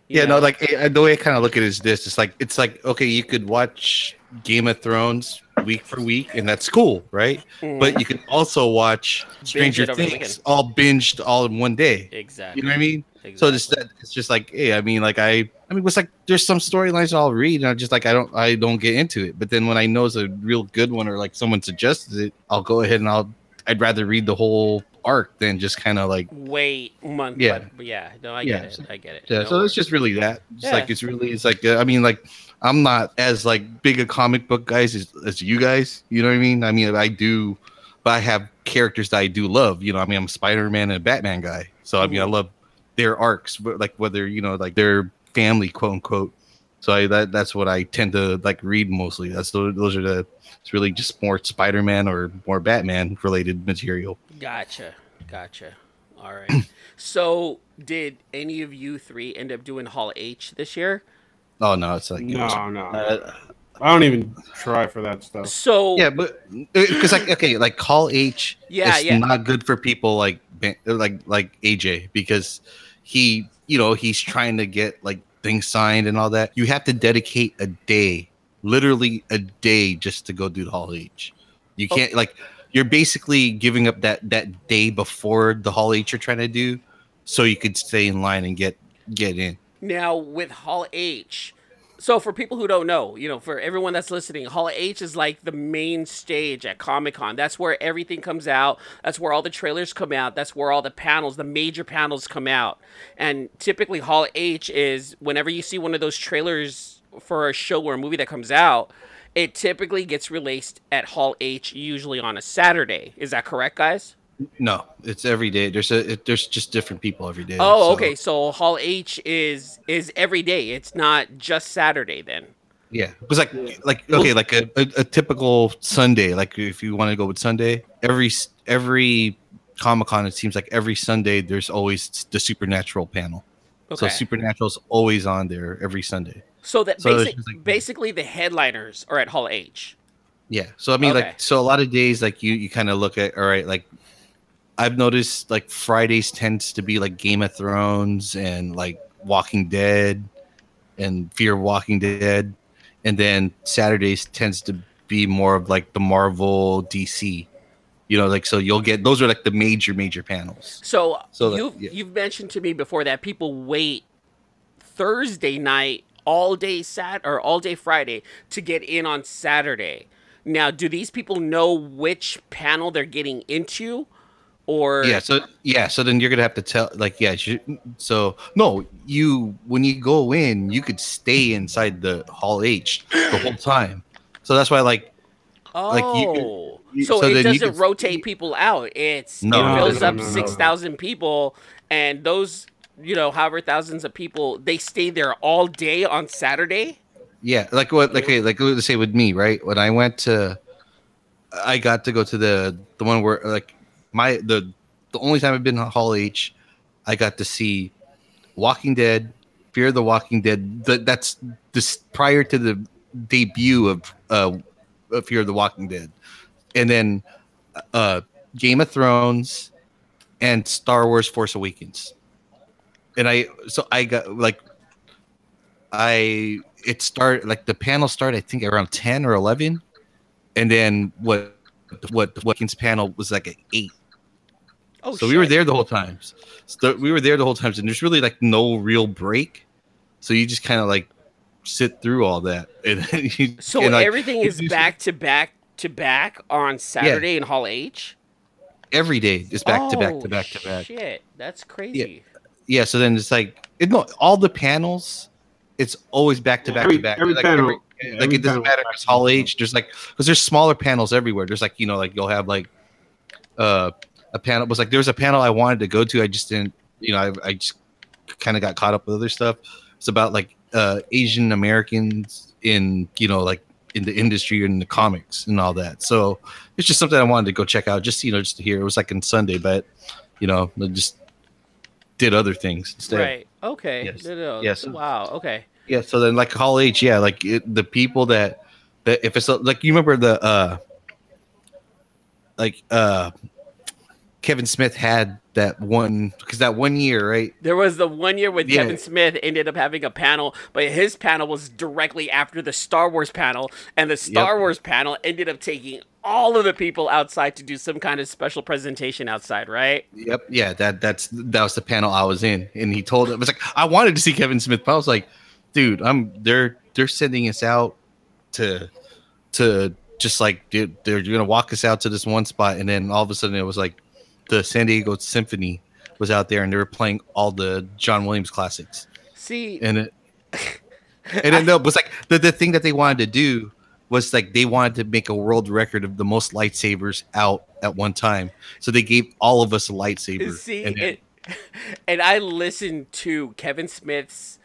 Yeah, You no, know? like eh, the way I kind of look at it is this: it's like it's like okay, you could watch Game of Thrones week for week, and that's cool, right? Mhm. But you can also watch Stranger it over the Things all binged all in one day. exactly. You know what I mean? Exactly. So just that it's just like, hey, I mean, like I, I mean, it's like there's some storylines I'll read, and I'm just like I don't, I don't get into it. But then when I know it's a real good one, or like someone suggested it, I'll go ahead and I'll, I'd rather read the whole arc than just kind of like wait month. Yeah. But, but yeah, no, I Yeah, get it. I get it. Yeah, No so worries. it's just really that. It's Yeah. like it's really it's like uh, I mean like I'm not as like big a comic book guys as, as you guys. You know what I mean? I mean I do, but I have characters that I do love. You know, I mean I'm a Spider Man and a Batman guy, so I mean I love their arcs, like whether you know like their family quote unquote. So I that that's what I tend to like read mostly. That's those, those are the it's really just more Spider Man or more Batman related material. Gotcha. Gotcha. All right. [CLEARS THROAT] so, did any of you three end up doing Hall H this year? Oh no, it's like No, no. Uh, I don't even try for that stuff. So Yeah, but because like okay, like Hall H, Yeah, is yeah. not good for people like Ben- like like AJ because he, you know, he's trying to get like things signed and all that. You have to dedicate a day, literally a day, just to go do the Hall H. You can't like you're basically giving up that that day before the Hall H you're trying to do, so you could stay in line and get get in. Now with Hall H, so for people who don't know, you know, for everyone that's listening, Hall H is like the main stage at Comic Con. That's where everything comes out. That's where all the trailers come out. That's where all the panels, the major panels come out. And typically Hall H is whenever you see one of those trailers for a show or a movie that comes out, it typically gets released at Hall H usually on a Saturday. Is that correct, guys? No, it's every day. There's a it, there's just different people every day. Oh, so- okay. So Hall H is is every day. It's not just Saturday then. Yeah, it was like like okay, like a, a, a typical Sunday. Like if you want to go with Sunday, every every Comic Con, it seems like every Sunday there's always the Supernatural panel. Okay. So Okay. Supernatural's always on there every Sunday. So that So basic, like- basically the headliners are at Hall H. Yeah. So I mean, Okay. like, so a lot of days, like you you kind of look at all right, like I've noticed like Fridays tends to be like Game of Thrones and like Walking Dead and Fear of Walking Dead, and then Saturdays tends to be more of like the Marvel DC. You know, like so you'll get those are like the major major panels. So, So you've yeah. you've mentioned to me before that people wait Thursday night all day Sat or all day Friday to get in on Saturday. Now, do these people know which panel they're getting into, or Yeah. So yeah. So then you're gonna have to tell like yeah. So no, you when you go in, you could stay inside the Hall H the whole time. So that's why like oh, like, you oh, you- so, so it doesn't could- rotate people out. It's No, it fills no, up no, six thousand people, and those you know however thousands of people they stay there all day on Saturday. Yeah, like what, like like let's say with me, right? When I went to, I got to go to the the one where like my the the only time I've been to Hall H, I got to see Walking Dead, Fear of the Walking Dead. That that's this prior to the debut of uh of Fear of the Walking Dead, and then uh Game of Thrones and Star Wars Force Awakens. And I so I got like I it started like the panel started I think around ten or eleven, and then what what the Watkins panel was like at eight. Oh, so we were there the whole time. So we were there the whole time, and there's really like no real break. So you just kind of like sit through all that, [LAUGHS] and then you, So and, like, everything is back to back to back on Saturday in Hall H. every day is back to back Oh, to back to back. Oh, shit, that's crazy. Yeah, so then it's like it, no, all the panels, it's always back to back Every- to back. every like, panel- every- yeah, like it doesn't matter is if it's back to Hall back. H. There's like because there's smaller panels everywhere. There's like you know like you'll have like uh a panel was like there was a panel I wanted to go to. I just didn't you know I I just kind of got caught up with other stuff. It's about like uh Asian Americans in you know like in the industry and in the comics and all that. So it's just something I wanted to go check out. Just you know just to hear. It was like on Sunday, but you know I just did other things instead. Right. Okay. Yes. No, no. Yes. Wow. Okay. Yeah, so then like Hall H, yeah, like it, the people that that if it's like you remember the uh like uh Kevin Smith had that one because that one year, right? There was the one year with Yeah. Kevin Smith ended up having a panel, but his panel was directly after the Star Wars panel, and the Star Yep. Wars panel ended up taking all of the people outside to do some kind of special presentation outside, right? Yep, yeah, that that's that was the panel I was in, and he told it was like I wanted to see Kevin Smith, but I was like, dude, I'm they're they're sending us out to to just like dude, they're gonna walk us out to this one spot, and then all of a sudden it was like the San Diego Symphony was out there, and they were playing all the John Williams classics. See, and it [LAUGHS] and then no, it was like the, the thing that they wanted to do was like they wanted to make a world record of the most lightsabers out at one time so they gave all of us a lightsaber see, and it, [LAUGHS] and I listened to Kevin Smith's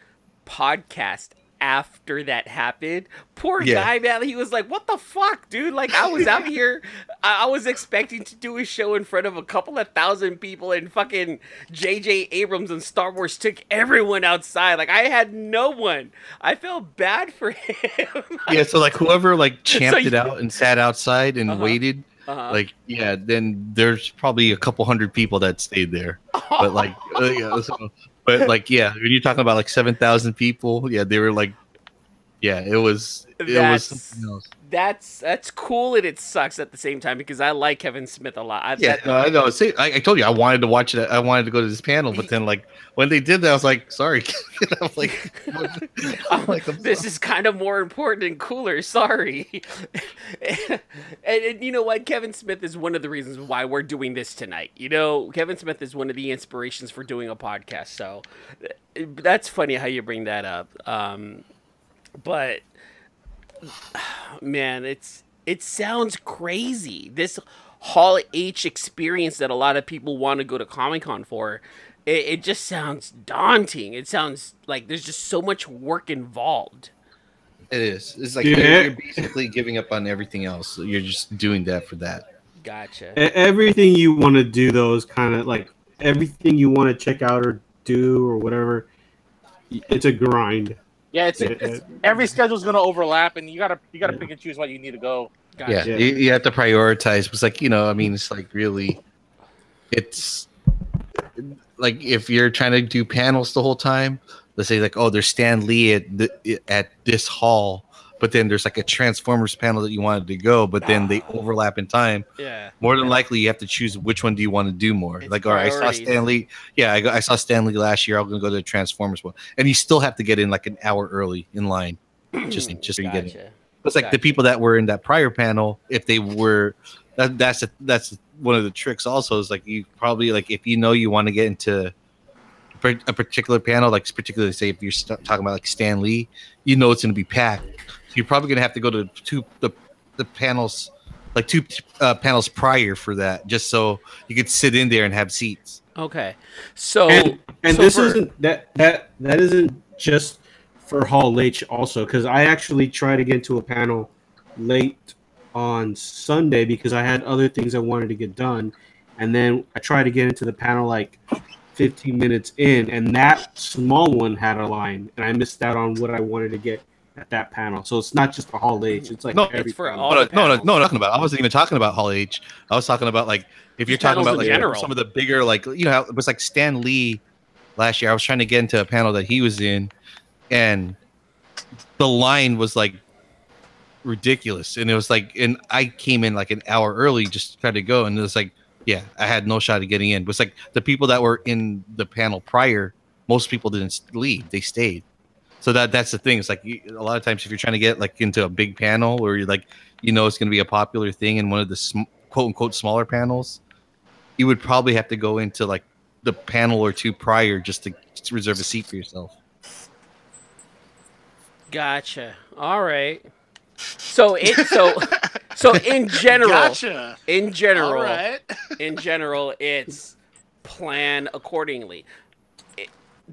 podcast after that happened. Poor Yeah. guy, man. He was like, "What the fuck, dude? Like, I was out [LAUGHS] here, I, I was expecting to do a show in front of a couple of thousand people, and fucking J.J. Abrams and Star Wars took everyone outside. Like, I had no one. I felt bad for [LAUGHS] him. Yeah, so like whoever like [LAUGHS] champed you- it out and sat outside and Uh-huh. waited, Uh-huh. like yeah, then there's probably a couple hundred people that stayed there. But like, uh, yeah, so- but like yeah, when you're talking about like seven thousand people, yeah, they were like, yeah, it was it was That's- something else. that's that's cool and it sucks at the same time because I like Kevin Smith a lot. I, Yeah, that- no, I know. See, I, I told you I wanted to watch it. I wanted to go to this panel, but then like when they did that, I was like, sorry. [LAUGHS] I'm like, [LAUGHS] I'm like, I'm this is kind of more important and cooler. Sorry. [LAUGHS] and, and you know what? Kevin Smith is one of the reasons why we're doing this tonight. You know, Kevin Smith is one of the inspirations for doing a podcast. So that's funny how you bring that up. Um, but man, it's it sounds crazy. This Hall H experience that a lot of people want to go to Comic Con for. It, it just sounds daunting. It sounds like there's just so much work involved. It is. It's like Yeah. you're, you're basically giving up on everything else. You're just doing that for that. Gotcha. Everything you want to do, though, is kind of like everything you want to check out or do or whatever. It's a grind. Yeah, it's, it's every schedule's gonna overlap, and you gotta you gotta pick and choose what you need to go. Gotcha. Yeah, Yeah. You, you have to prioritize. It's like you know, I mean, it's like really, it's like if you're trying to do panels the whole time. Let's say like, oh, there's Stan Lee at the, at this hall, but then there's like a Transformers panel that you wanted to go, but then they ah. overlap in time. Yeah. More than likely, you have to choose which one do you want to do more. It's like, all right, I saw. Stan Lee. Yeah, I, I saw Stan Lee last year. I'm gonna go to the Transformers one, and you still have to get in like an hour early in line, just just you get in. It's like Gotcha. the people that were in that prior panel, if they were, that, that's a, that's one of the tricks. Also, is like you probably like if you know you want to get into a particular panel, like particularly say if you're st- talking about like Stan Lee, you know it's going to be packed. So you're probably going to have to go to two the the panels, like two uh, panels prior for that, just so you could sit in there and have seats. Okay. So and and so this for- isn't that that that isn't just for Hall H also because I actually tried to get into a panel late on Sunday because I had other things I wanted to get done, and then I tried to get into the panel like 15 minutes in, and that small one had a line, and I missed out on what I wanted to get at that panel. So it's not just for Hall H; it's like No, every it's for all no, no, no, no, talking about. I wasn't even talking about Hall H. I was talking about like if you're talking about like general. some of the bigger like you know it was like Stan Lee last year. I was trying to get into a panel that he was in, and the line was like ridiculous, and it was like, and I came in like an hour early just to try to go, and it was like, yeah, I had no shot of getting in. It was like the people that were in the panel prior, most people didn't leave; they stayed. So that that's the thing. It's like you, a lot of times if you're trying to get like into a big panel where you're like, you know, it's going to be a popular thing in one of the sm- quote unquote smaller panels, you would probably have to go into like the panel or two prior just to, to reserve a seat for yourself. Gotcha. All right. So it so so in [LAUGHS] general Gotcha. in general All right. in general it's plan accordingly.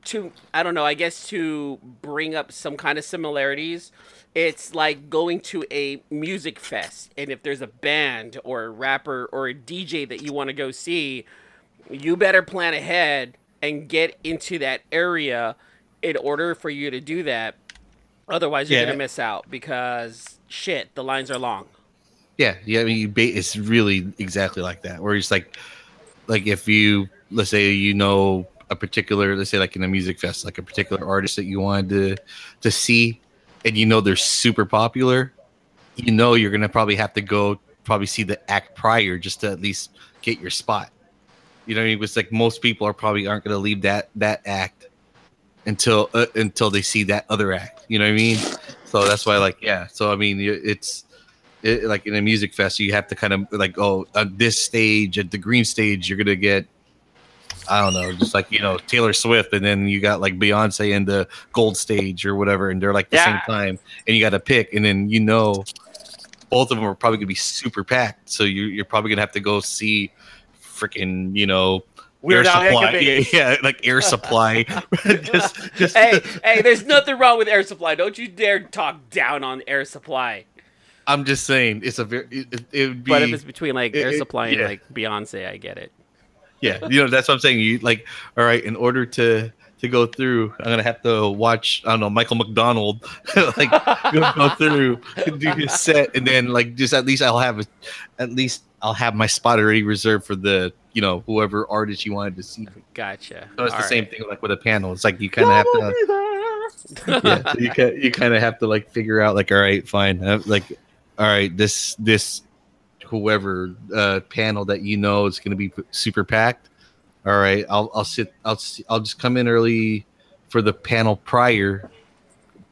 To I don't know, I guess to bring up some kind of similarities, it's like going to a music fest and if there's a band or a rapper or a DJ that you want to go see, you better plan ahead and get into that area in order for you to do that. Otherwise, you're Yeah. gonna miss out because shit, the lines are long. Yeah, yeah. I mean, you ba- it's really exactly like that. Where it's like, like if you let's say you know a particular, let's say like in a music fest, like a particular artist that you wanted to to see, and you know they're super popular, you know you're gonna probably have to go probably see the act prior just to at least get your spot. You know, what I mean? it's like most people are probably aren't gonna leave that that act until uh, until they see that other act. You know what I mean? So that's why, like, yeah. So I mean, it's it, like in a music fest, you have to kind of like, oh, at this stage, at the green stage, you're gonna get, I don't know, just like you know Taylor Swift, and then you got like Beyonce in the gold stage or whatever, and they're like the Yeah. same time, and you got to pick, and then you know, both of them are probably gonna be super packed, so you, you're probably gonna have to go see, freaking, you know, We're air supply. Yeah, [LAUGHS] yeah, like air supply. [LAUGHS] just, just hey, hey, there's nothing wrong with Air Supply. Don't you dare talk down on Air Supply. I'm just saying, it's a very. It, it, it would be. But if it's between like it- Air it- Supply and yeah. like Beyonce, I get it. Yeah, you know that's what I'm saying. You like, all right, in order to to go through, I'm gonna have to watch. I don't know Michael McDonald, [LAUGHS] like go, go through, do his set, and then like just at least I'll have a, at least I'll have my spot already reserved for the you know whoever artist you wanted to see. Gotcha. So it's the All same thing like with a panel. It's like you kind of have to. yeah, so you you kind of have to like figure out like all right, fine, uh, like all right, this this whoever uh panel that you know is going to be super packed. All right, I'll I'll sit I'll s- I'll just come in early for the panel prior,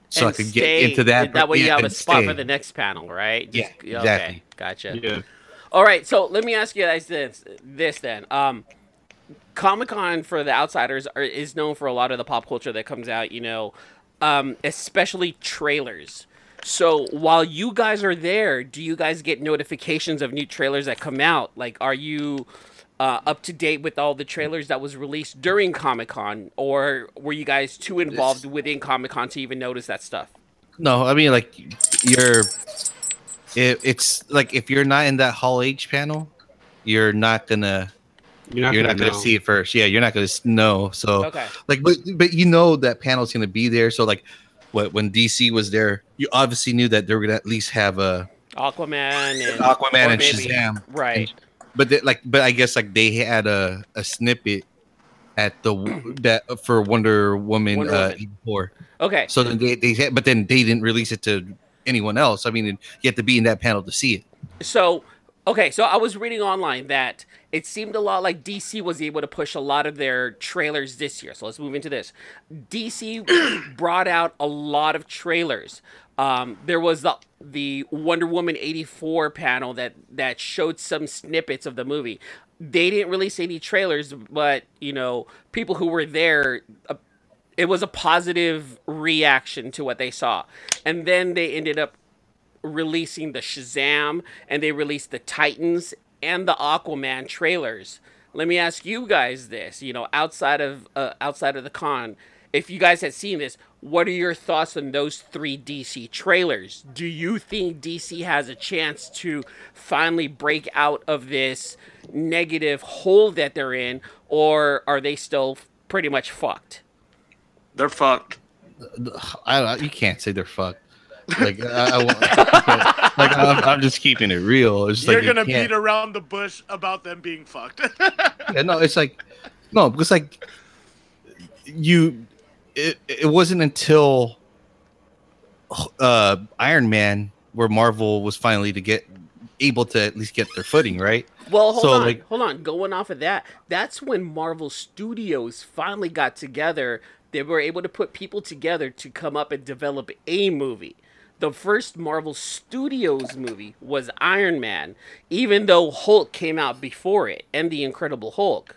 so I can stay- get into that. That way you yeah, have a spot stay. for the next panel, right? Yeah, okay, exactly. Gotcha. Yeah. All right, so let me ask you guys this, this then. Um, Comic Con for the outsiders are, is known for a lot of the pop culture that comes out, you know, um, especially trailers. So while you guys are there, do you guys get notifications of new trailers that come out? Like, are you uh, up to date with all the trailers that was released during Comic Con, or were you guys too involved within Comic Con to even notice that stuff? No, I mean like you're. It, it's like if you're not in that Hall H panel, you're not gonna You're not you're gonna not gonna see it first. Yeah, you're not gonna know. So Okay. like, but but you know that panel's gonna be there. So like, what when DC was there, you obviously knew that they were gonna at least have a Aquaman and Aquaman and maybe- Shazam. Right. But they, like, but I guess like they had a a snippet at the that for Wonder Woman Wonder uh, Woman. 84. Okay. So then they they had, but then they didn't release it to anyone else. I mean, you have to be in that panel to see it. So, okay, so I was reading online that it seemed a lot like DC was able to push a lot of their trailers this year. So let's move into this. DC [COUGHS] brought out a lot of trailers. Um, there was the the Wonder Woman 84 panel that that showed some snippets of the movie. They didn't release any trailers, but you know, people who were there uh, it was a positive reaction to what they saw. And then they ended up releasing the Shazam and they released the Titans and the Aquaman trailers. Let me ask you guys this, you know, outside of uh, outside of the con, if you guys had seen this, what are your thoughts on those 3 DC trailers? Do you think DC has a chance to finally break out of this negative hole that they're in or are they still pretty much fucked? They're fucked. I don't, you can't say they're fucked. Like I, I, won't- like I'm, I'm just keeping it real. It's just You're like you gonna can't- beat around the bush about them being fucked. [LAUGHS] Yeah, no, it's like no, because like you, it, it wasn't until uh Iron Man where Marvel was finally to get able to at least get their footing, right? Well, hold So, on, like- hold on. Going off of that, that's when Marvel Studios finally got together. They were able to put people together to come up and develop a movie. The first Marvel Studios movie was Iron Man, even though Hulk came out before it and the Incredible Hulk.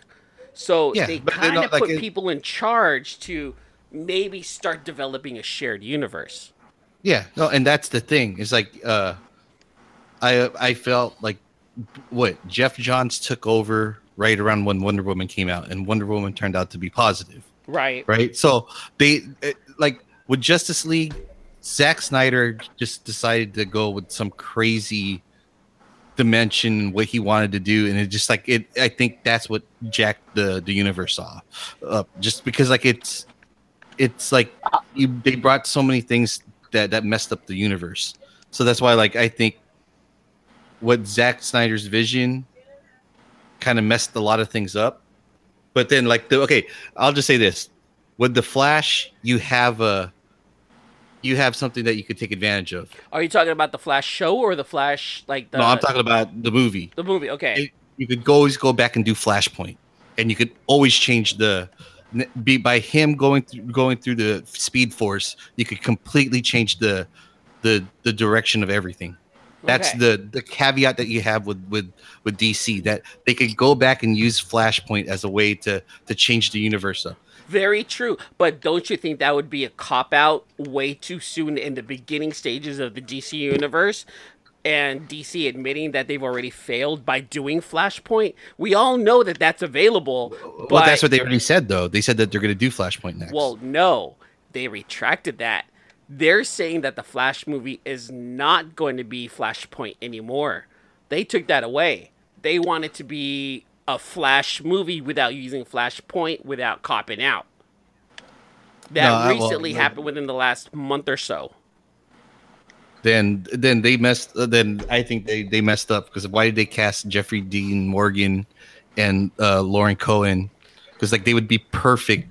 So Yeah, they kind of like, put it- people in charge to maybe start developing a shared universe. Yeah, no, and that's the thing. It's like uh I I felt like what Geoff Johns took over right around when Wonder Woman came out, and Wonder Woman turned out to be positive. Right. right? So they it, like with Justice League, Zack Snyder just decided to go with some crazy dimension what he wanted to do, and it just like it. I think that's what jacked the the universe off, up just because like it's it's like you they brought so many things that that messed up the universe. So that's why like I think what Zack Snyder's vision kind of messed a lot of things up. But then like the okay, I'll just say this. With the Flash, you have a you have something that you could take advantage of. Are you talking about the Flash show or the Flash like the no, I'm talking about the movie. the movie? Okay. It- you could always go back and do Flashpoint, and you could always change the be by him going through going through the Speed Force. You could completely change the the the direction of everything. That's Okay. the the caveat that you have with with with DC that they could go back and use Flashpoint as a way to to change the universe up. Very true. But don't you think that would be a cop out way too soon in the beginning stages of the DC universe? and DC admitting that they've already failed by doing Flashpoint. We all know that that's available. But, well, that's what they already said though. They said that they're going to do Flashpoint next. Well, no, they retracted that. They're saying that the Flash movie is not going to be Flashpoint anymore. They took that away. They want it to be a Flash movie without using Flashpoint, without copping out. That No, I- well, recently happened within the last month or so. then then they messed. uh, Then I think they they messed up because why did they cast Jeffrey Dean Morgan and uh, Lauren Cohan? Because like they would be perfect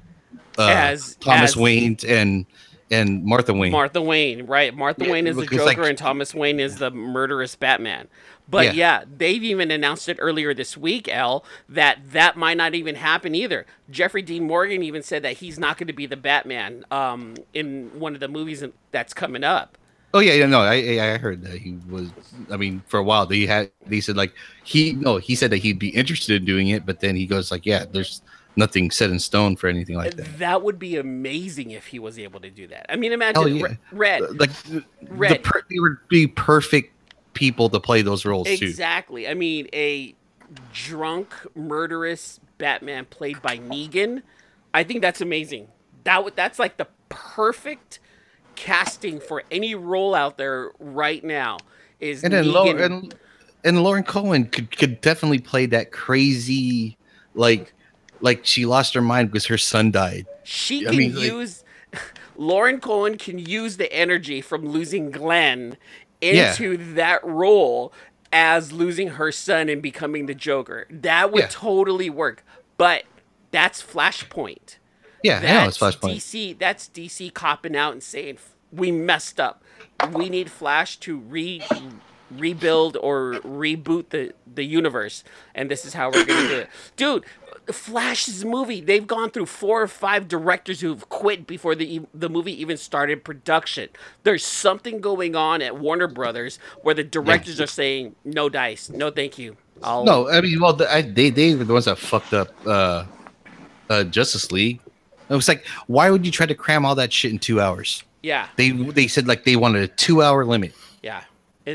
uh, As- Thomas as- Wayne and and Martha Wayne. Martha Wayne, right? Martha Yeah, Wayne is the Joker, like- and Thomas Wayne is the murderous Batman. But Yeah. yeah. they've even announced it earlier this week, L, that that might not even happen either. Jeffrey Dean Morgan even said that he's not going to be the Batman um, in one of the movies that's coming up. Oh yeah, yeah, no, I I I heard that he was. I mean, for a while they had they said like he no, he said that he'd be interested in doing it, but then he goes like, yeah, there's nothing set in stone for anything like that. That would be amazing if he was able to do that. I mean, imagine yeah. Red. Uh, like the Red. per, they would be perfect people to play those roles too. Exactly. I mean, a drunk, murderous Batman played by Negan. I think that's amazing. That would that's like the perfect casting for any role out there right now. Is And then Negan? Lauren and, and Lauren Cohan could could definitely play that crazy like like she lost her mind because her son died. she I can mean, like- use. [LAUGHS] Lauren Cohan can use the energy from losing Glenn Yeah. into that role as losing her son and becoming the Joker. That would Yeah. totally work. But that's Flashpoint. Yeah, I know it's That's Flashpoint. DC. That's DC copping out and saying we messed up. We need Flash to re rebuild or reboot the the universe, and this is how we're gonna do it, [COUGHS] dude. Flash's movie. They've gone through four or five directors who've quit before the the movie even started production. There's something going on at Warner Brothers where the directors are saying no dice, no thank you. I'll, No, I mean, well, the, I, they they were the ones that fucked up uh, uh, Justice League. It was like, why would you try to cram all that shit in two hours? yeah, They they said like they wanted a two hour limit. yeah.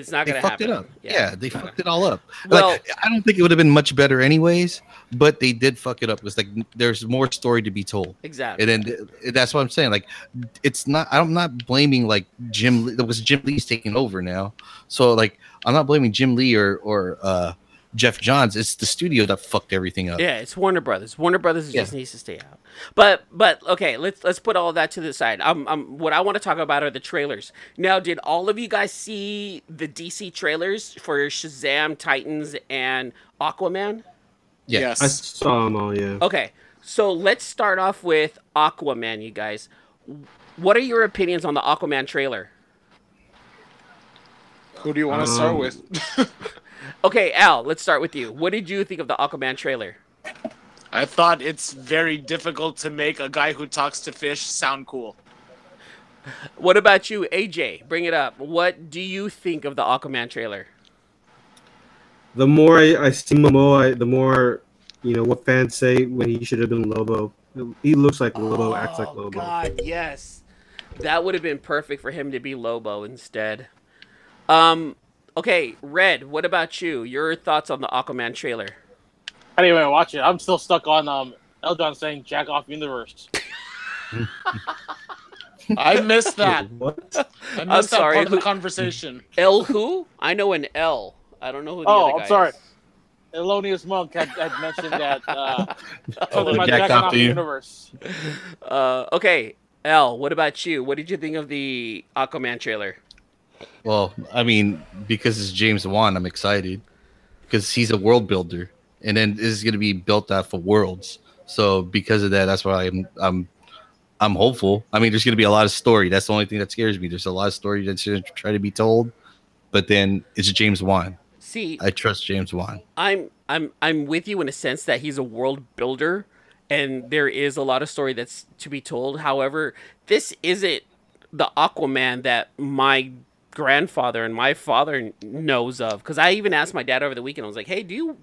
It's not gonna fucked happen. it up. Yeah. they fucked it all up. Well- like I don't think it would have been much better anyways, but they did fuck it up. It was like there's more story to be told. exactly. And then uh, that's what I'm saying. Like, it's not. I'm not blaming like Jim. Lee- It was Jim Lee's taking over now. So like, I'm not blaming Jim Lee or or uh, Geoff Johns. It's the studio that fucked everything up. Yeah, it's Warner Brothers. Warner Brothers just needs to stay out. But but okay, let's let's put all that to the side. Um, um what I want to talk about are the trailers. Now, did all of you guys see the DC trailers for Shazam, Titans, and Aquaman? Yeah. Yes. I saw them all. Yeah. Okay, so let's start off with Aquaman, you guys. What are your opinions on the Aquaman trailer? Who do you want to start Um, with? [LAUGHS] Okay, Al, let's start with you. What did you think of the Aquaman trailer? I thought it's very difficult to make a guy who talks to fish sound cool. What about you, AJ? Bring it up. What do you think of the Aquaman trailer? The more I, I see Momoa, I, the more you know what fans say when he should have been Lobo. He looks like Lobo, acts like Oh, Lobo. God, yes. That would have been perfect for him to be Lobo instead. Um, okay, Red, what about you? Your thoughts on the Aquaman trailer? I didn't even watch it. I'm still stuck on um Eldon saying "Jack off universe." I missed that. What? I missed that sorry, part of the conversation. L who? I know an L. I don't know who the Oh, other I'm sorry. is. Elonius Monk had, had mentioned that. Uh, Oh, [LAUGHS] talking about jacked Jack off off to you? universe. Uh, okay, L, what about you? What did you think of the Aquaman trailer? Well, I mean, because it's James Wan, I'm excited because he's a world builder, and then this is going to be built off of worlds. So because of that, that's why I'm I'm I'm hopeful. I mean, there's going to be a lot of story. That's the only thing that scares me. There's a lot of story that's going to try to be told, but then it's James Wan. See, I trust James Wan. I'm I'm I'm with you in a sense that he's a world builder and there is a lot of story that's to be told. However, this isn't the Aquaman that my grandfather and my father knows of cuz I even asked my dad over the weekend I was like, "Hey, do you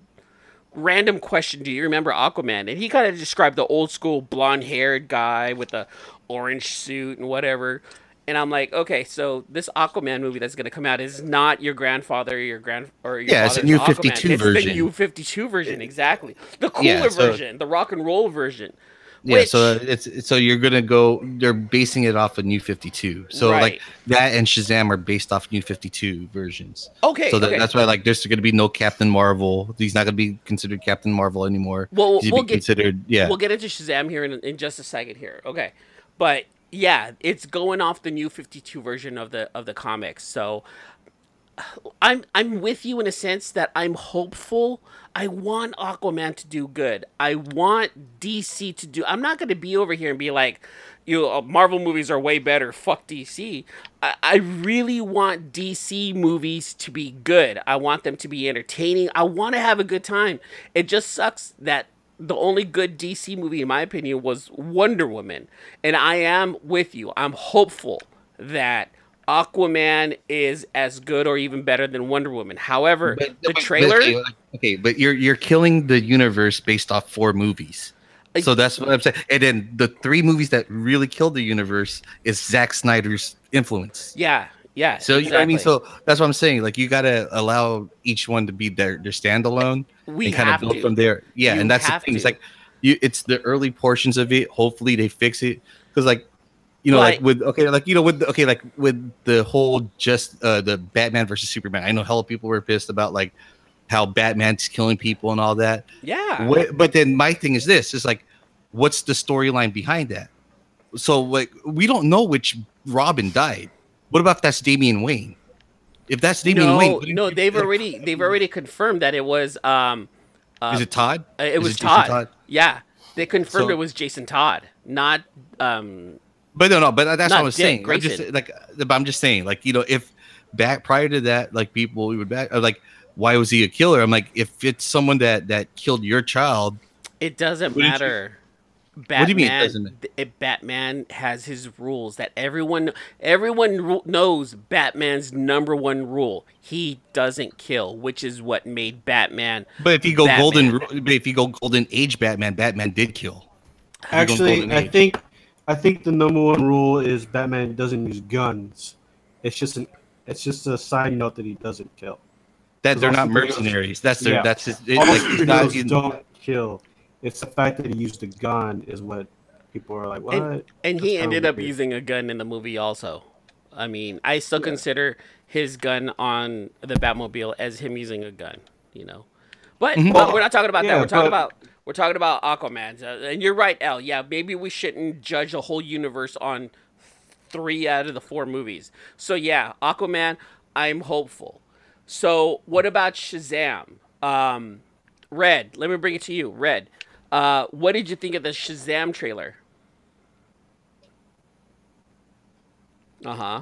random question, do you remember Aquaman?" And he kind of described the old school blonde-haired guy with the orange suit and whatever. and I'm like, okay, so this Aquaman movie that's gonna come out is not your grandfather or your grand or your yeah it's a new aquaman. 52 it's version. The new 52 version, exactly. The cooler Yeah, so- version, the rock and roll version. Yeah, so which- it's it's- so you're gonna go. They're basing it off of New Fifty Two. So Right. like that and Shazam are based off New Fifty Two versions. Okay, so that, okay. that's why like there's gonna be no Captain Marvel. He's not gonna be considered Captain Marvel anymore. Well, He's we'll be get considered yeah. We'll get into Shazam here in, in just a second here. Okay. But yeah, it's going off the new 52 version of the of the comics. So I'm I'm with you in a sense that I'm hopeful. I want Aquaman to do good. I want DC to do. I'm not going to be over here and be like, you know, uh, Marvel movies are way better. Fuck DC. I, I really want DC movies to be good. I want them to be entertaining. I want to have a good time. It just sucks that the only good DC movie, in my opinion, was Wonder Woman. And I am with you. I'm hopeful that Aquaman is as good or even better than Wonder Woman. However, But- the but- but- trailer. like- okay, but you're you're killing the universe based off four movies. I- So that's what I'm saying. And then the three movies that really killed the universe is Zack Snyder's influence. yeah, yeah. So you know I mean. So that's what I'm saying. Like you gotta allow each one to be their their standalone we and kind of build to. from there. Yeah, You and that's the thing. It's like you. It's the early portions of it. Hopefully they fix it because like. You know, Well, like I- with okay, like you know, with okay, like with the whole just uh the Batman versus Superman. I know hella people were pissed about like how Batman's killing people and all that. Yeah. What, but then my thing is this: is like, what's the storyline behind that? So like, we don't know which Robin died. What about if that's Damian Wayne? If that's Damian no, Wayne, no, they've already they've already confirmed that it was um uh, is it Todd? uh, it Is was Jason Todd. Yeah, they confirmed So- it was Jason Todd, not um But no, no, but that's what I was Dick saying. I'm just like, but I'm just saying, like, you know, if back prior to that, like people we would back, like, why was he a killer? I'm like, if it's someone that that killed your child, It doesn't What you- matter. Batman, What do you mean it doesn't? th- it- Batman has his rules that everyone everyone ru- knows. Batman's number one rule: he doesn't kill, which is what made Batman. but if you go Batman. golden, but if you go golden age Batman, Batman did kill. If you go Actually, I think I think the number one rule is Batman doesn't use guns. It's just an it's just a side note that he doesn't kill. That they're not mercenaries. That's their, Yeah. that's his, it, All like, it's not superheroes in- don't kill. It's the fact that he used a gun is what people are like. What? And, and he ended up weird. using a gun in the movie also. I mean, I still consider his gun on the Batmobile as him using a gun, you know. But, Mhm. but we're not talking about that. We're talking but- about we're talking about Aquaman. Uh, and you're right, L. Yeah, maybe we shouldn't judge a whole universe on three out of the four movies. So yeah, Aquaman, I'm hopeful. So what about Shazam? Um, Red, let me bring it to you. Red, uh, what did you think of the Shazam trailer? Uh huh.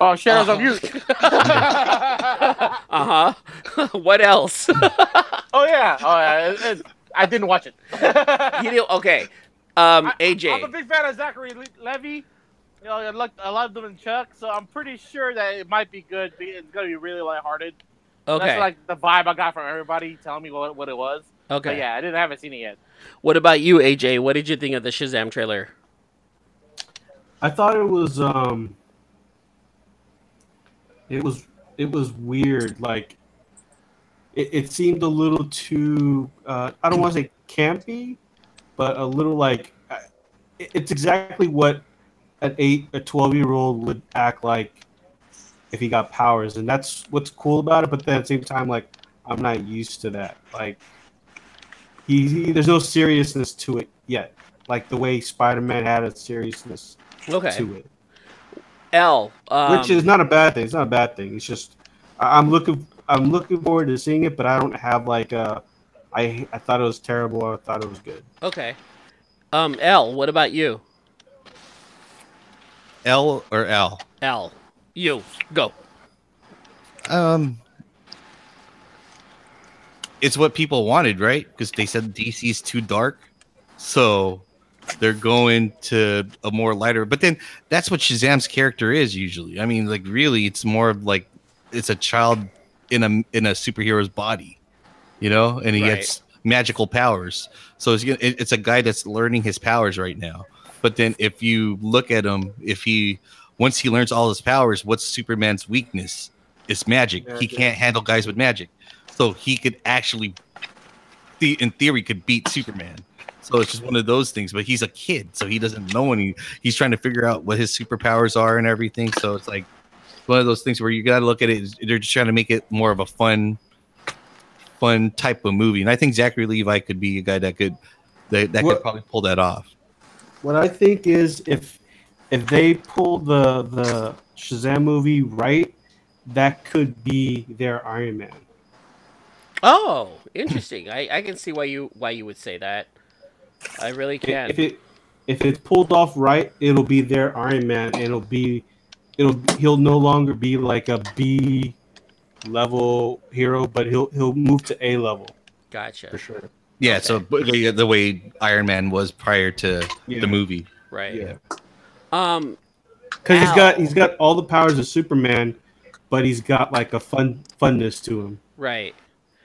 Oh, Shadow's on mute. Uh huh. what else? oh yeah. Oh yeah. It, it, I didn't watch it. you know, okay. Um, I- AJ. I'm a big fan of Zachary Le- Levi. You know, I like I love them in Chuck, so I'm pretty sure that it might be good. It's gonna be really lighthearted. okay. That's like the vibe I got from everybody telling me what, what it was. okay. But yeah, I didn't haven't seen it yet. What about you, AJ? What did you think of the Shazam trailer? I thought it was um it was it was weird like it, it seemed a little too uh, I don't want to say campy but a little like it's exactly what an 8 a 12 year old would act like if he got powers and that's what's cool about it but then at the same time like I'm not used to that like he, he there's no seriousness to it yet like the way Spider-Man had a seriousness Okay. to it L. Um, which is not a bad thing. It's not a bad thing. It's just I- I'm looking I'm looking forward to seeing it, but I don't have like uh I I thought it was terrible. or I thought it was good. okay. Um, L. What about you? L or L. L. You go. Um, it's what people wanted, right? Because they said DC's too dark, so they're going to a more lighter. But then that's what Shazam's character is usually. I mean, like really, it's more of like it's a child in a in a superhero's body, you know, and he Right. gets magical powers. So it's it's a guy that's learning his powers right now. But then if you look at him, if he once he learns all his powers, what's Superman's weakness? It's magic. He can't handle guys with magic, so he could actually, the in theory, could beat Superman. So it's just one of those things. But he's a kid, so he doesn't know any. He's trying to figure out what his superpowers are and everything. So it's like one of those things where you got to look at it. They're just trying to make it more of a fun, fun type of movie. And I think Zachary Levi could be a guy that could that, that could probably pull that off. What I think is if if they pull the the Shazam movie right, that could be their Iron Man. Oh, interesting. I, I can see why you why you would say that. I really can. If it if it's pulled off right, it'll be their Iron Man, and it'll be it'll he'll no longer be like a B level hero, but he'll he'll move to A level gotcha. for sure. Yeah. So the, the way Iron Man was prior to Yeah. the movie. Right. Yeah, Um. because he's got he's got all the powers of Superman, but he's got like a fun funness to him. Right.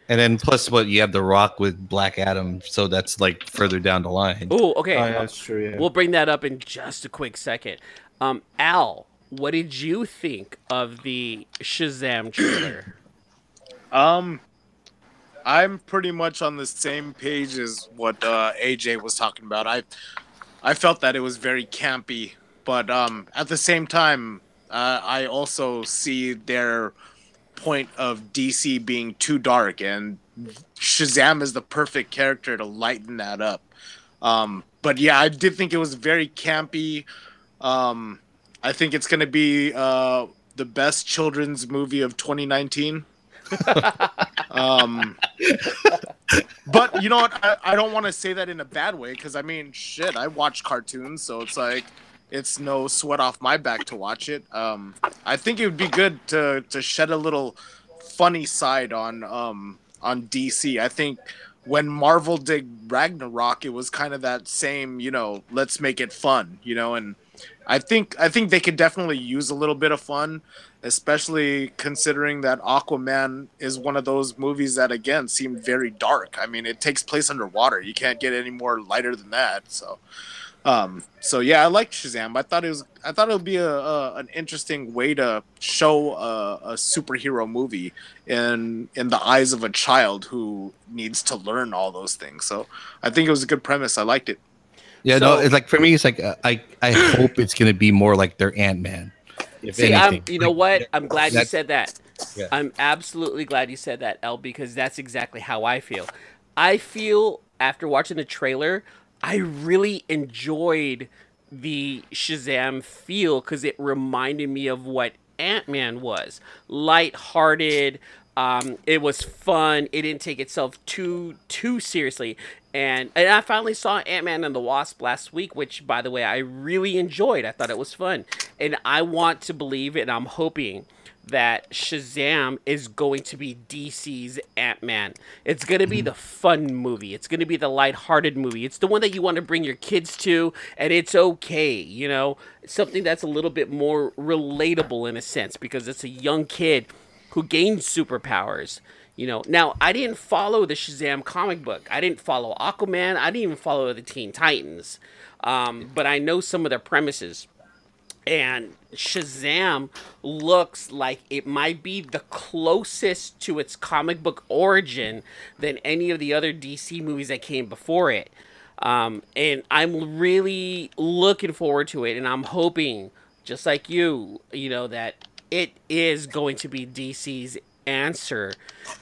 And then plus what you have the Rock with Black Adam, so that's like further down the line. Oh, okay. Oh, yeah, that's true. Yeah. We'll bring that up in just a quick second. Um, Al, what did you think of the Shazam trailer? Um, I'm pretty much on the same page as what uh, AJ was talking about. I, I felt that it was very campy, but um, at the same time, uh, I also see their point of DC being too dark, and Shazam is the perfect character to lighten that up. Um, but yeah, I did think it was very campy. Um, I think it's going to be uh, the best children's movie of 2019. [LAUGHS] um, but you know what? I, I don't want to say that in a bad way because I mean, shit, I watch cartoons, so it's like it's no sweat off my back to watch it. Um, I think it would be good to to shed a little funny side on um on DC. I think when Marvel did Ragnarok, it was kind of that same, you know, let's make it fun, you know, and I think I think they could definitely use a little bit of fun, especially considering that Aquaman is one of those movies that again seem very dark. I mean, it takes place underwater. You can't get any more lighter than that. So, um, so yeah, I liked Shazam. I thought it was I thought it would be a, a an interesting way to show a, a superhero movie in in the eyes of a child who needs to learn all those things. So, I think it was a good premise. I liked it. Yeah, no, it's like for me, it's like uh, I I hope it's gonna be more like their Ant Man. If See, I'm, you know what? I'm glad you said that. Yeah. I'm absolutely glad you said that, L, because that's exactly how I feel. I feel after watching the trailer, I really enjoyed the Shazam feel because it reminded me of what Ant Man was light-hearted. Um, it was fun. It didn't take itself too too seriously. And and I finally saw Ant Man and the Wasp last week, which by the way I really enjoyed. I thought it was fun, and I want to believe and I'm hoping that Shazam is going to be DC's Ant Man. It's going to be the fun movie. It's going to be the lighthearted movie. It's the one that you want to bring your kids to, and it's okay, you know, something that's a little bit more relatable in a sense because it's a young kid who gains superpowers. You know, now I didn't follow the Shazam comic book. I didn't follow Aquaman. I didn't even follow the Teen Titans. Um, but I know some of their premises and Shazam looks like it might be the closest to its comic book origin than any of the other DC movies that came before it. Um, and I'm really looking forward to it, and I'm hoping, just like you, you know, that it is going to be DC's answer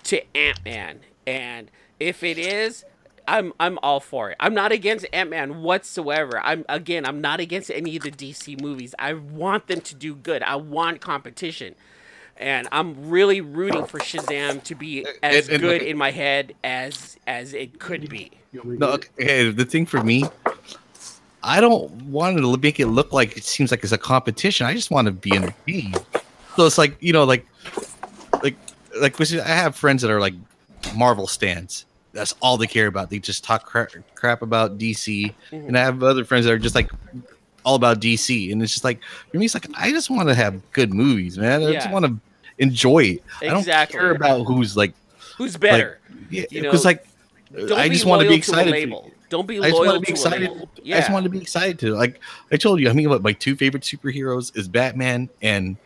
to Ant Man. And if it is, I'm I'm all for it. I'm not against Ant Man whatsoever. I'm again, I'm not against any of the DC movies. I want them to do good. I want competition. And I'm really rooting for Shazam to be uh, as and- and- good in my head as as it could be. No, okay, the thing for me, I don't want to make it look like it seems like it's a competition. I just want to be entertained. So it's like you know, like, like, like I have friends that are like Marvel stands. That's all they care about. They just talk crap, crap about DC, mm-hmm. and I have other friends that are just like all about DC. And it's just like for me, it's like I just want to have good movies, man. I just want to enjoy it. I don't care about who's like Who's better? yeah, You know, because like Don't I just want to be excited. a for- label. Don't be I just want to be excited. man. I just want to be excited to like. I told you. I mean, what my two favorite superheroes is Batman and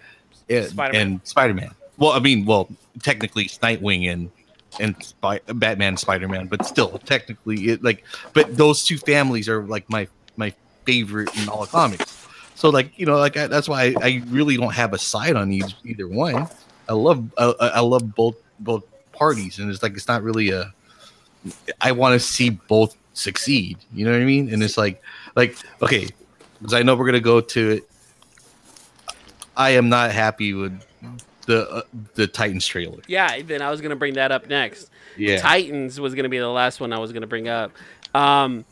and Spider-Man. and Spider Man. Well, I mean, well, technically it's Nightwing and and Spy- Batman, Spider Man, but still, technically, it like. But those two families are like my my favorite in all comics. So like you know like I, that's why I, I really don't have a side on each, either one. I love I, I love both both parties, and it's like it's not really a. I want to see both succeed. You know what I mean? And it's like, like okay, because I know we're gonna go to it. I am not happy with the uh, the Titans trailer. Yeah, then I was gonna bring that up next. Yeah, Titans was gonna be the last one I was gonna bring up. Um,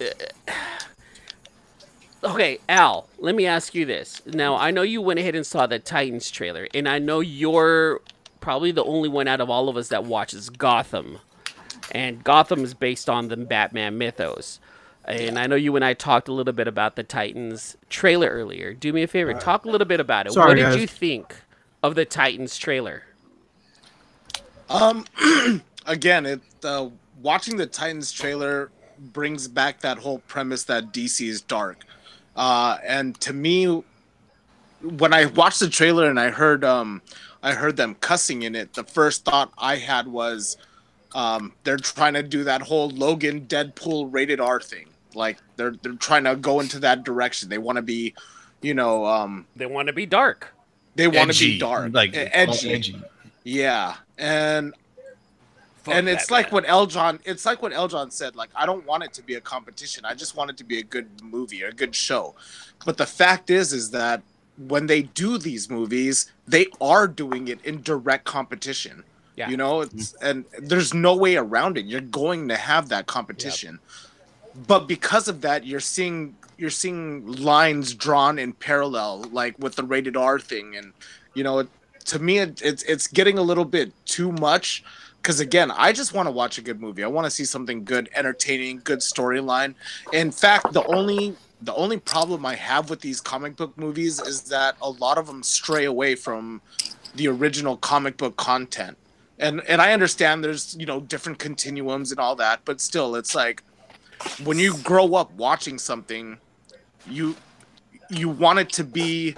[SIGHS] okay, Al, let me ask you this. Now I know you went ahead and saw the Titans trailer, and I know you're probably the only one out of all of us that watches Gotham, and Gotham is based on the Batman mythos. And I know you and I talked a little bit about the Titans trailer earlier. Do me a favor, talk a little bit about it. Sorry, what did guys. you think of the Titans trailer? Um, [CLEARS THROAT] again, it uh, watching the Titans trailer brings back that whole premise that DC is dark, uh, and to me, when I watched the trailer and I heard um, I heard them cussing in it, the first thought I had was, um, they're trying to do that whole Logan Deadpool rated R thing. Like they're they're trying to go into that direction. They want to be, you know, um, They want to be dark. They want to be dark, like edgy. edgy. Yeah, and Fuck and it's Batman. like what Eljon it's like what Eljon said like I don't want it to be a competition. I just want it to be a good movie or a good show. But the fact is is that when they do these movies, they are doing it in direct competition. Yeah. You know, it's and there's no way around it. You're going to have that competition. But because of that, you're seeing you're seeing lines drawn in parallel like with the rated R thing and you know, it, to me it, it's it's getting a little bit too much because again i just want to watch a good movie. I want to see something good entertaining good storyline. In fact the only the only problem i have with these comic book movies is that a lot of them stray away from the original comic book content. And and i understand there's you know different continuums and all that but still it's like when you grow up watching something you you want it to be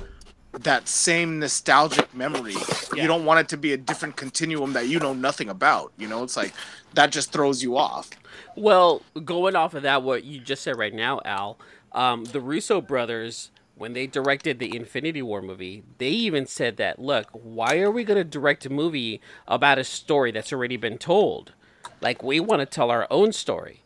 that same nostalgic memory. Yeah. You don't want it to be a different continuum that you know nothing about. You know, it's like that just throws you off. Well, going off of that, what you just said right now, Al, um, the Russo brothers, when they directed the Infinity War movie, they even said that, look, why are we going to direct a movie about a story that's already been told? Like, we want to tell our own story.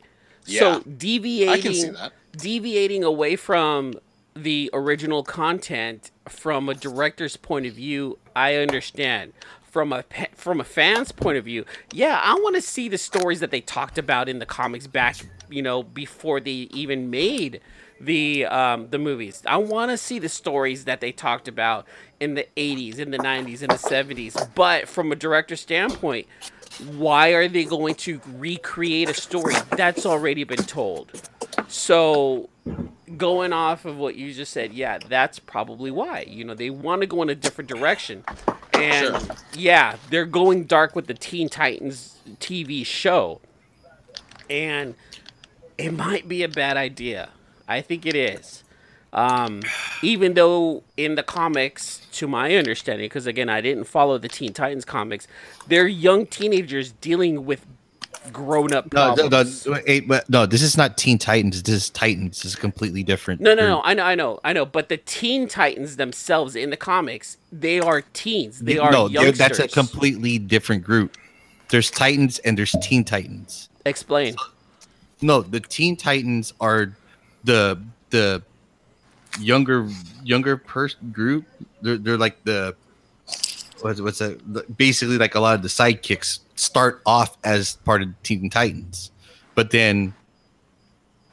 Yeah. So deviating, I can see that. Deviating away from the original content from a director's point of view, I understand. From a from a fan's point of view, yeah, I want to see the stories that they talked about in the comics back, you know, before they even made the um, the movies. I want to see the stories that they talked about in the 80s, in the 90s, in the 70s. But from a director's standpoint, why are they going to recreate a story that's already been told? So, going off of what you just said, yeah, that's probably why. You know, they want to go in a different direction. And Sure. yeah, they're going dark with the Teen Titans TV show. And it might be a bad idea. I think it is. Um, even though in the comics, to my understanding, because again, I didn't follow the Teen Titans comics, they're young teenagers dealing with grown up No, no, no, no, this is not Teen Titans. This is Titans. This is completely different. No, no, no. I know, I know, I know. But the Teen Titans themselves in the comics, they are teens. They are no, that's a completely different group. There's Titans and there's Teen Titans. Explain. No, the Teen Titans are the the younger younger person group. They're they're like the what's what's that? Basically, like a lot of the sidekicks start off as part of Teen Titans, but then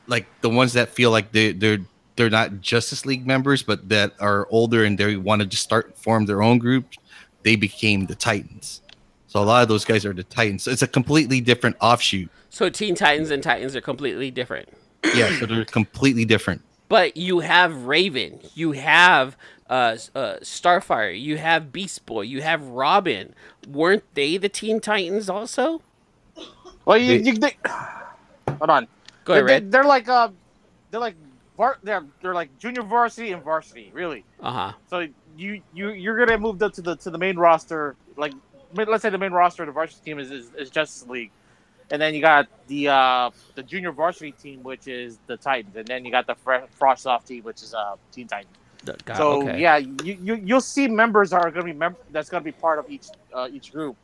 like the ones that feel like they they're they're not Justice League members, but that are older and they want to just start form their own group, they became the Titans. So a lot of those guys are the Titans. So it's a completely different offshoot. So Teen Titans and Titans are completely different. Yeah, so they're completely different. But you have Raven, you have uh, uh, Starfire, you have Beast Boy, you have Robin. Weren't they the Teen Titans also? Well, you, They- you they, hold on. Go ahead, they're, Red. they're like uh, they're like var- they're they're like junior varsity and varsity, really. Uh huh. So you you you're gonna move up to the to the main roster. Like let's say the main roster of the varsity team is, is, is Justice League, and then you got the uh the junior varsity team, which is the Titans, and then you got the Fre- Frost Off team, which is uh Teen Titans. Got, so okay. yeah, you, you you'll see members are gonna be mem- that's gonna be part of each uh, each group.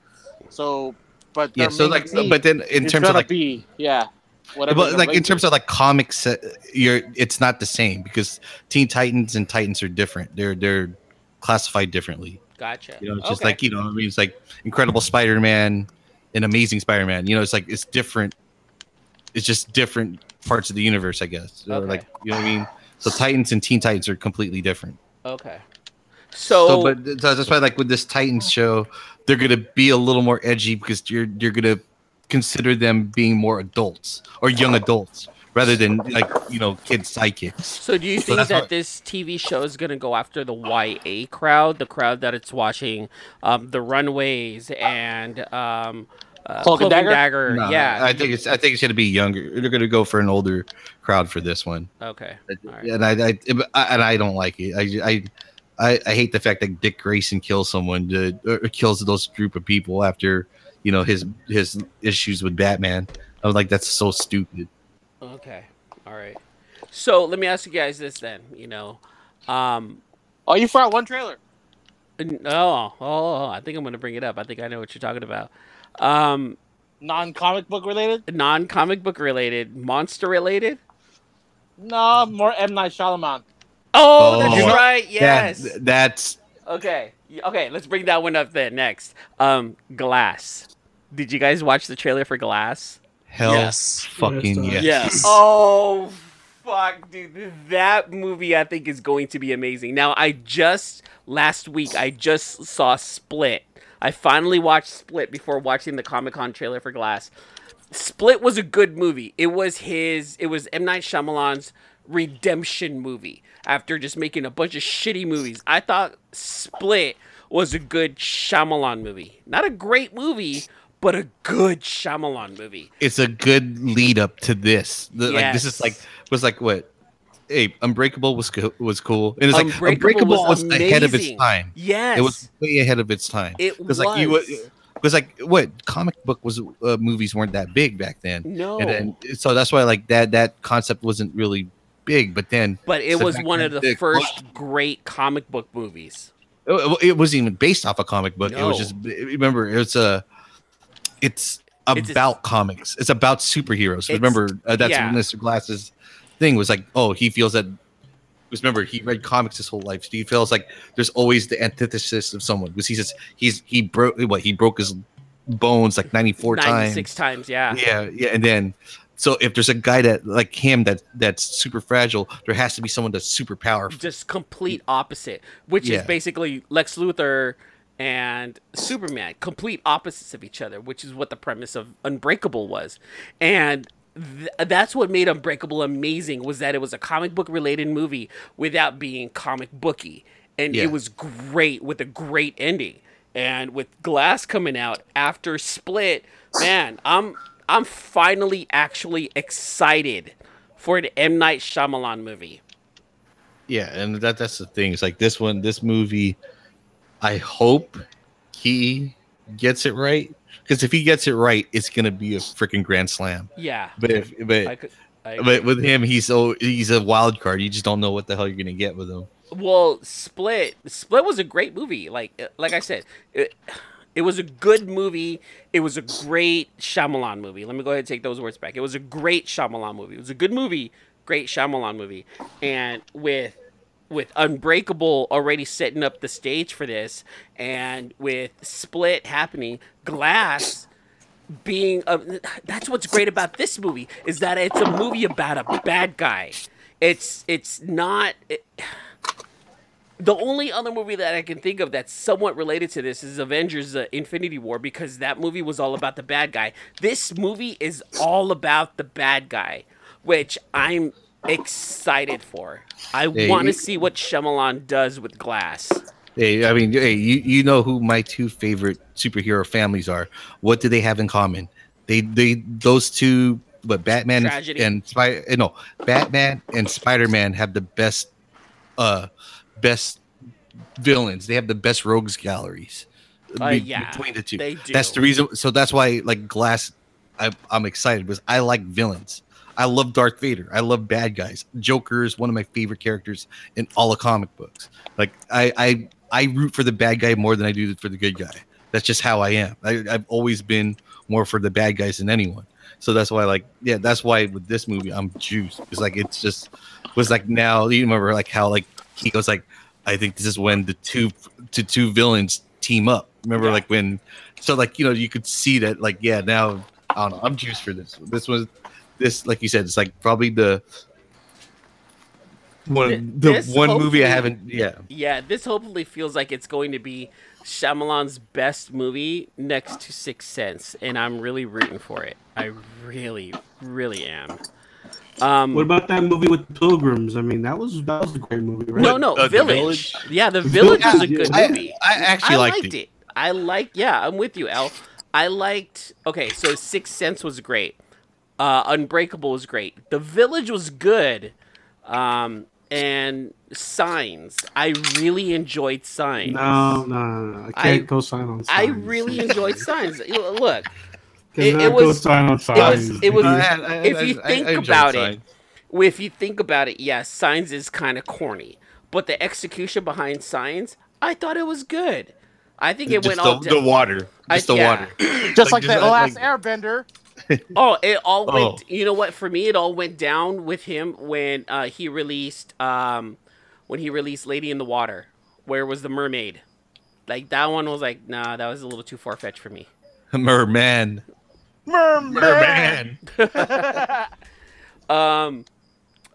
So, but Yeah, so like, team but then in terms of like, be yeah, whatever. but like in terms is. of like comics, uh, you're it's not the same because Teen Titans and Titans are different. They're they're classified differently. Gotcha. You know, it's just Okay. like you know, I mean, it's like Incredible Spider-Man and Amazing Spider-Man. You know, it's like it's different. It's just different parts of the universe, I guess. Or Okay. like you know what I mean. So Titans and Teen Titans are completely different. Okay. So, So, but so that's why, like with this Titans show, they're gonna be a little more edgy because you're you're gonna consider them being more adults or young adults rather than like you know kids psychics. So do you So think that's that what- this TV show is going to go after the YA crowd, the crowd that it's watching um, the Runaways and um, uh, Cloak and Cloak and Dagger? Dagger? No, yeah. I think it's I think it's gonna be younger. They're gonna go for an older crowd for this one, okay. All right. and I, I and I don't like it. I I. I, I hate the fact that Dick Grayson kills someone to, or kills those group of people after you know his his issues with Batman. I was like, that's so stupid. Okay. All right. So let me ask you guys this then. You know, um, oh, you forgot one trailer. n- oh, oh, I think I'm going to bring it up. I think I know what you're talking about. Um, Non-comic book related? non-comic book related, monster related. No, more M Night Shyamalan. Oh, Oh. that's You know- right. That- Yes. that's Okay. Okay, let's bring that one up then next. Um Glass. Did you guys watch the trailer for Glass? hell Yes. fucking Yes, yes. Yes. [LAUGHS] Oh fuck, dude. That movie I think is going to be amazing. Now, I just last week I just saw Split. I finally watched Split before watching the Comic-Con trailer for Glass. Split was a good movie. It was his it was M Night Shyamalan's redemption movie after just making a bunch of shitty movies. I thought Split was a good Shyamalan movie. Not a great movie, but a good Shyamalan movie. It's a good lead up to this. The- Like this is like was like what? Hey, Unbreakable was co- was cool, and it's like Unbreakable Unbreakable was was, ahead of its time. Yes. It was way ahead of its time. It Because like you was. because like what comic book was uh, movies weren't that big back then. No. and then so that's why like that that concept wasn't really big. But then but it the was one of the it first great comic book movies. It, it wasn't even based off a comic book. It was just remember it's a it's It's about comics. It's about superheroes. It's- remember uh, that's yeah. Mr. Glass's thing was like, oh, he feels that. Because remember, he read comics his whole life. So he feels like there's always the antithesis of someone. Because he says he's he broke what he broke his bones like 94 times. 96 times, yeah. Yeah, yeah, and then so if there's a guy that like him that that's super fragile, there has to be someone that's super powerful. Just complete opposite, which is basically Lex Luthor and Superman, complete opposites of each other, which is what the premise of Unbreakable was. And th- that's what made Unbreakable amazing was that it was a comic book related movie without being comic booky. And Yeah. it was great with a great ending. And with Glass coming out after Split, man, I'm I'm finally actually excited for an M Night Shyamalan movie. Yeah, and that that's the thing. It's like this one, this movie. I hope he gets it right because if he gets it right, it's gonna be a freaking grand slam. Yeah, But if but I could. I but with him, he's so he's a wild card. You just don't know what the hell you're gonna get with him. Well, Split. Split was a great movie. Like uh, like I said, it, it was a good movie. It was a great Shyamalan movie. Let me go ahead and take those words back. It was a great Shyamalan movie. It was a good movie, great Shyamalan movie. And with with Unbreakable already setting up the stage for this, and with Split happening, Glass being a, that's what's great about this movie is that it's a movie about a bad guy. It's it's not. It, the only other movie that I can think of that's somewhat related to this is Avengers: uh, Infinity War because that movie was all about the bad guy. This movie is all about the bad guy, which I'm excited for. I Hey, want to see what Shyamalan does with Glass. Hey, I mean, hey, you, you know who my two favorite superhero families are. What do they have in common? They they those two but Batman Tragedy. and Spider no Batman and Spider Man have the best uh best villains. They have the best rogues galleries. Uh, be- yeah, between the two. they do. That's the reason. So that's why like Glass, I, I'm excited because I like villains. I love Darth Vader. I love bad guys. Joker is one of my favorite characters in all of comic books. Like I I I root for the bad guy more than I do for the good guy. That's just how I am. I, I've always been more for the bad guys than anyone. So that's why like yeah, that's why with this movie I'm juiced. It's like it's just was like now you remember like how like he goes like I think this is when the two to two villains team up. Remember Yeah. like when so like you know you could see that like yeah now I don't know I'm juiced for this. This was this like you said it's like probably the one Th- the this one movie I haven't yeah Yeah, this hopefully feels like it's going to be Shyamalan's best movie next to Sixth Sense, and I'm really rooting for it. I really, really am. Um, What about that movie with the pilgrims? I mean, that was that was a great movie, right? no, no, Uh, Village. Village? Yeah, The Village is a good I, movie. I actually I liked, liked it. it. I like. Yeah, I'm with you, Al. I liked. Okay, so Sixth Sense was great. Uh, Unbreakable was great. The Village was good. Um, and Signs. I really enjoyed Signs. No, no, no, no. I can't I- co-sign on. I really [LAUGHS] enjoyed Signs. Look, it- it was- co-sign on it was- Signs. it was- I- I- if you think I enjoyed about it, Signs. well, if you think about it, yes, Signs is kind of corny, but the execution behind Signs, I thought it was good. I think it just went the, all. the water, I- just the yeah. water. [CLEARS THROAT] Just Like, like, just the like- last Airbender. Oh, it all [LAUGHS] went. Oh. You know what? For me, it all went down with him when uh, he released um, when he released Lady in the Water. Where was the mermaid? Like that one was like, nah, that was a little too far fetched for me. [LAUGHS] Merman, Merman. Merman. [LAUGHS] Um,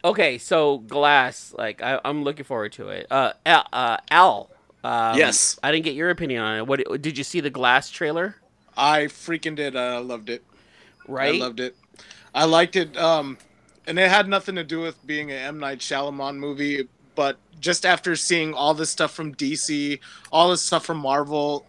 okay, so Glass, like I, I'm looking forward to it. Uh, Al, uh, Al um, Yes. I didn't get your opinion on it. What did you see the Glass trailer? I freaking did. I loved it. Right? I loved it. I liked it. Um, and it had nothing to do with being an M Night Shyamalan movie, but just after seeing all this stuff from DC, all this stuff from Marvel,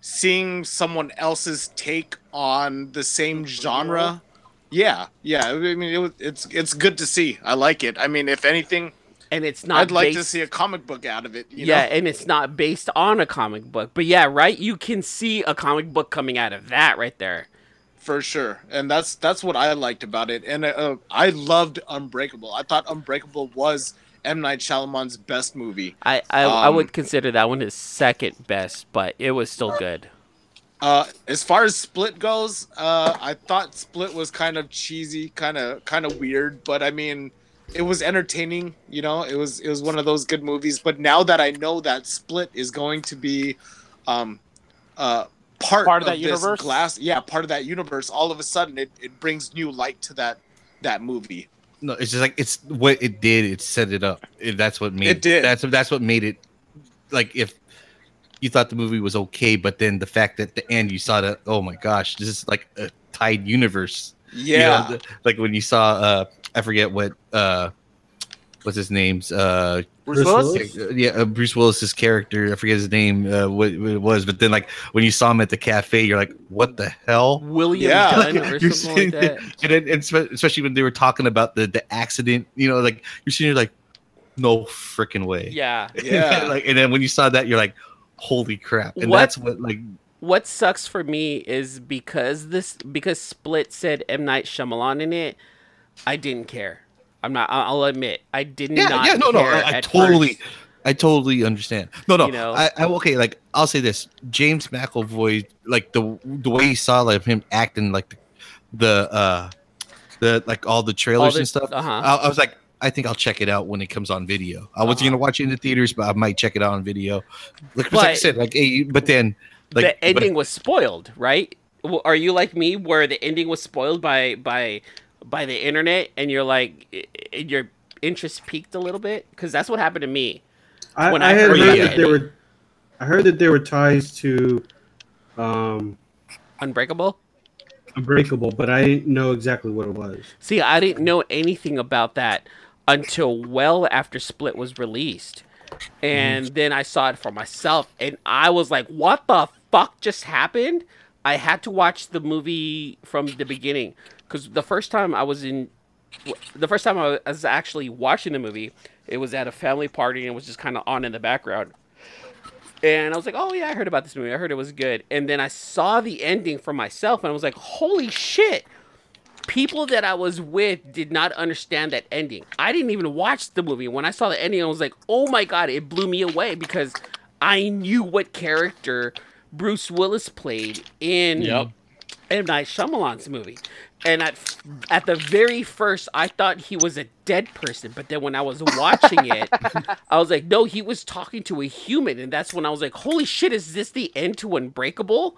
seeing someone else's take on the same genre, yeah, yeah. I mean, it it's it's good to see. I like it. I mean, if anything, and it's not. I'd like to see a comic book out of it. You yeah, know? and it's not based on a comic book. But yeah, right. You can see a comic book coming out of that right there. For sure. And that's that's what i liked about it. And uh, i loved unbreakable. I thought unbreakable was m. Night Shyamalan's best movie. I I, I Um, would consider that one his second best, but it was still good. uh as far as split goes uh i thought split was kind of cheesy kind of kind of weird but i mean it was entertaining you know? It was it was one of those good movies. But now that i know that split is going to be um uh part, Part of of, that this universe? glass yeah part of that universe all of a sudden it, it brings new light to that that movie No, it's just like it's what it did. It set it up. It, that's what made It did. That's that's what made it. Like if you thought the movie was okay, but then the fact that the end you saw that, oh my gosh, this is like a tied universe. You know, yeah the- like when you saw, uh I forget what, uh what's his name's, uh Bruce Bruce Willis? Willis? yeah, uh, Bruce Willis's character. I forget his name, uh, what, what it was, but then like when you saw him at the cafe, you're like, what the hell? William Yeah. Dunn or You're [LAUGHS] something like that. and, then, and spe- especially when they were talking about the the accident, you know, like you're sitting there like, no freaking way. Yeah. [LAUGHS] Yeah. like, and then when you saw that, you're like, holy crap. And What- that's what like what sucks for me is because this because Split said M Night Shyamalan in it, I didn't care. I'm not. I'll admit, I did yeah, not. yeah, no, no, I, I totally, first. I totally understand. No, no, You know? I, I okay. Like I'll say this: James McAvoy, like the the way he saw like him acting, like the, the uh, the like all the trailers the- and stuff. uh-huh. I, I was like, I think I'll check it out when it comes on video. I wasn't Uh-huh. gonna watch it in the theaters, but I might check it out on video. Like, 'cause like I But- said, like, hey, but then like the but- ending was spoiled, right? Are you like me, where the ending was spoiled by by by the internet, and you're like, your interest peaked a little bit? Because that's what happened to me. I, when I, I heard heard that it. there were. I heard that there were ties to, um, Unbreakable. Unbreakable, but I didn't know exactly what it was. See, I didn't know anything about that until well after Split was released. And then I saw it for myself and I was like, what the fuck just happened? I had to watch the movie from the beginning because the first time I was in, the first time I was actually watching the movie, it was at a family party and it was just kind of on in the background. And I was like, oh yeah, I heard about this movie. I heard it was good. And then I saw the ending for myself and I was like, holy shit. People that I was with did not understand that ending. I didn't even watch the movie. When I saw the ending, I was like, oh my god, it blew me away because I knew what character Bruce Willis played in Yep. M. Night Shyamalan's movie. And at at the very first, I thought he was a dead person, but then when I was watching [LAUGHS] it, I was like, no, he was talking to a human, and that's when I was like, holy shit, is this the end to Unbreakable?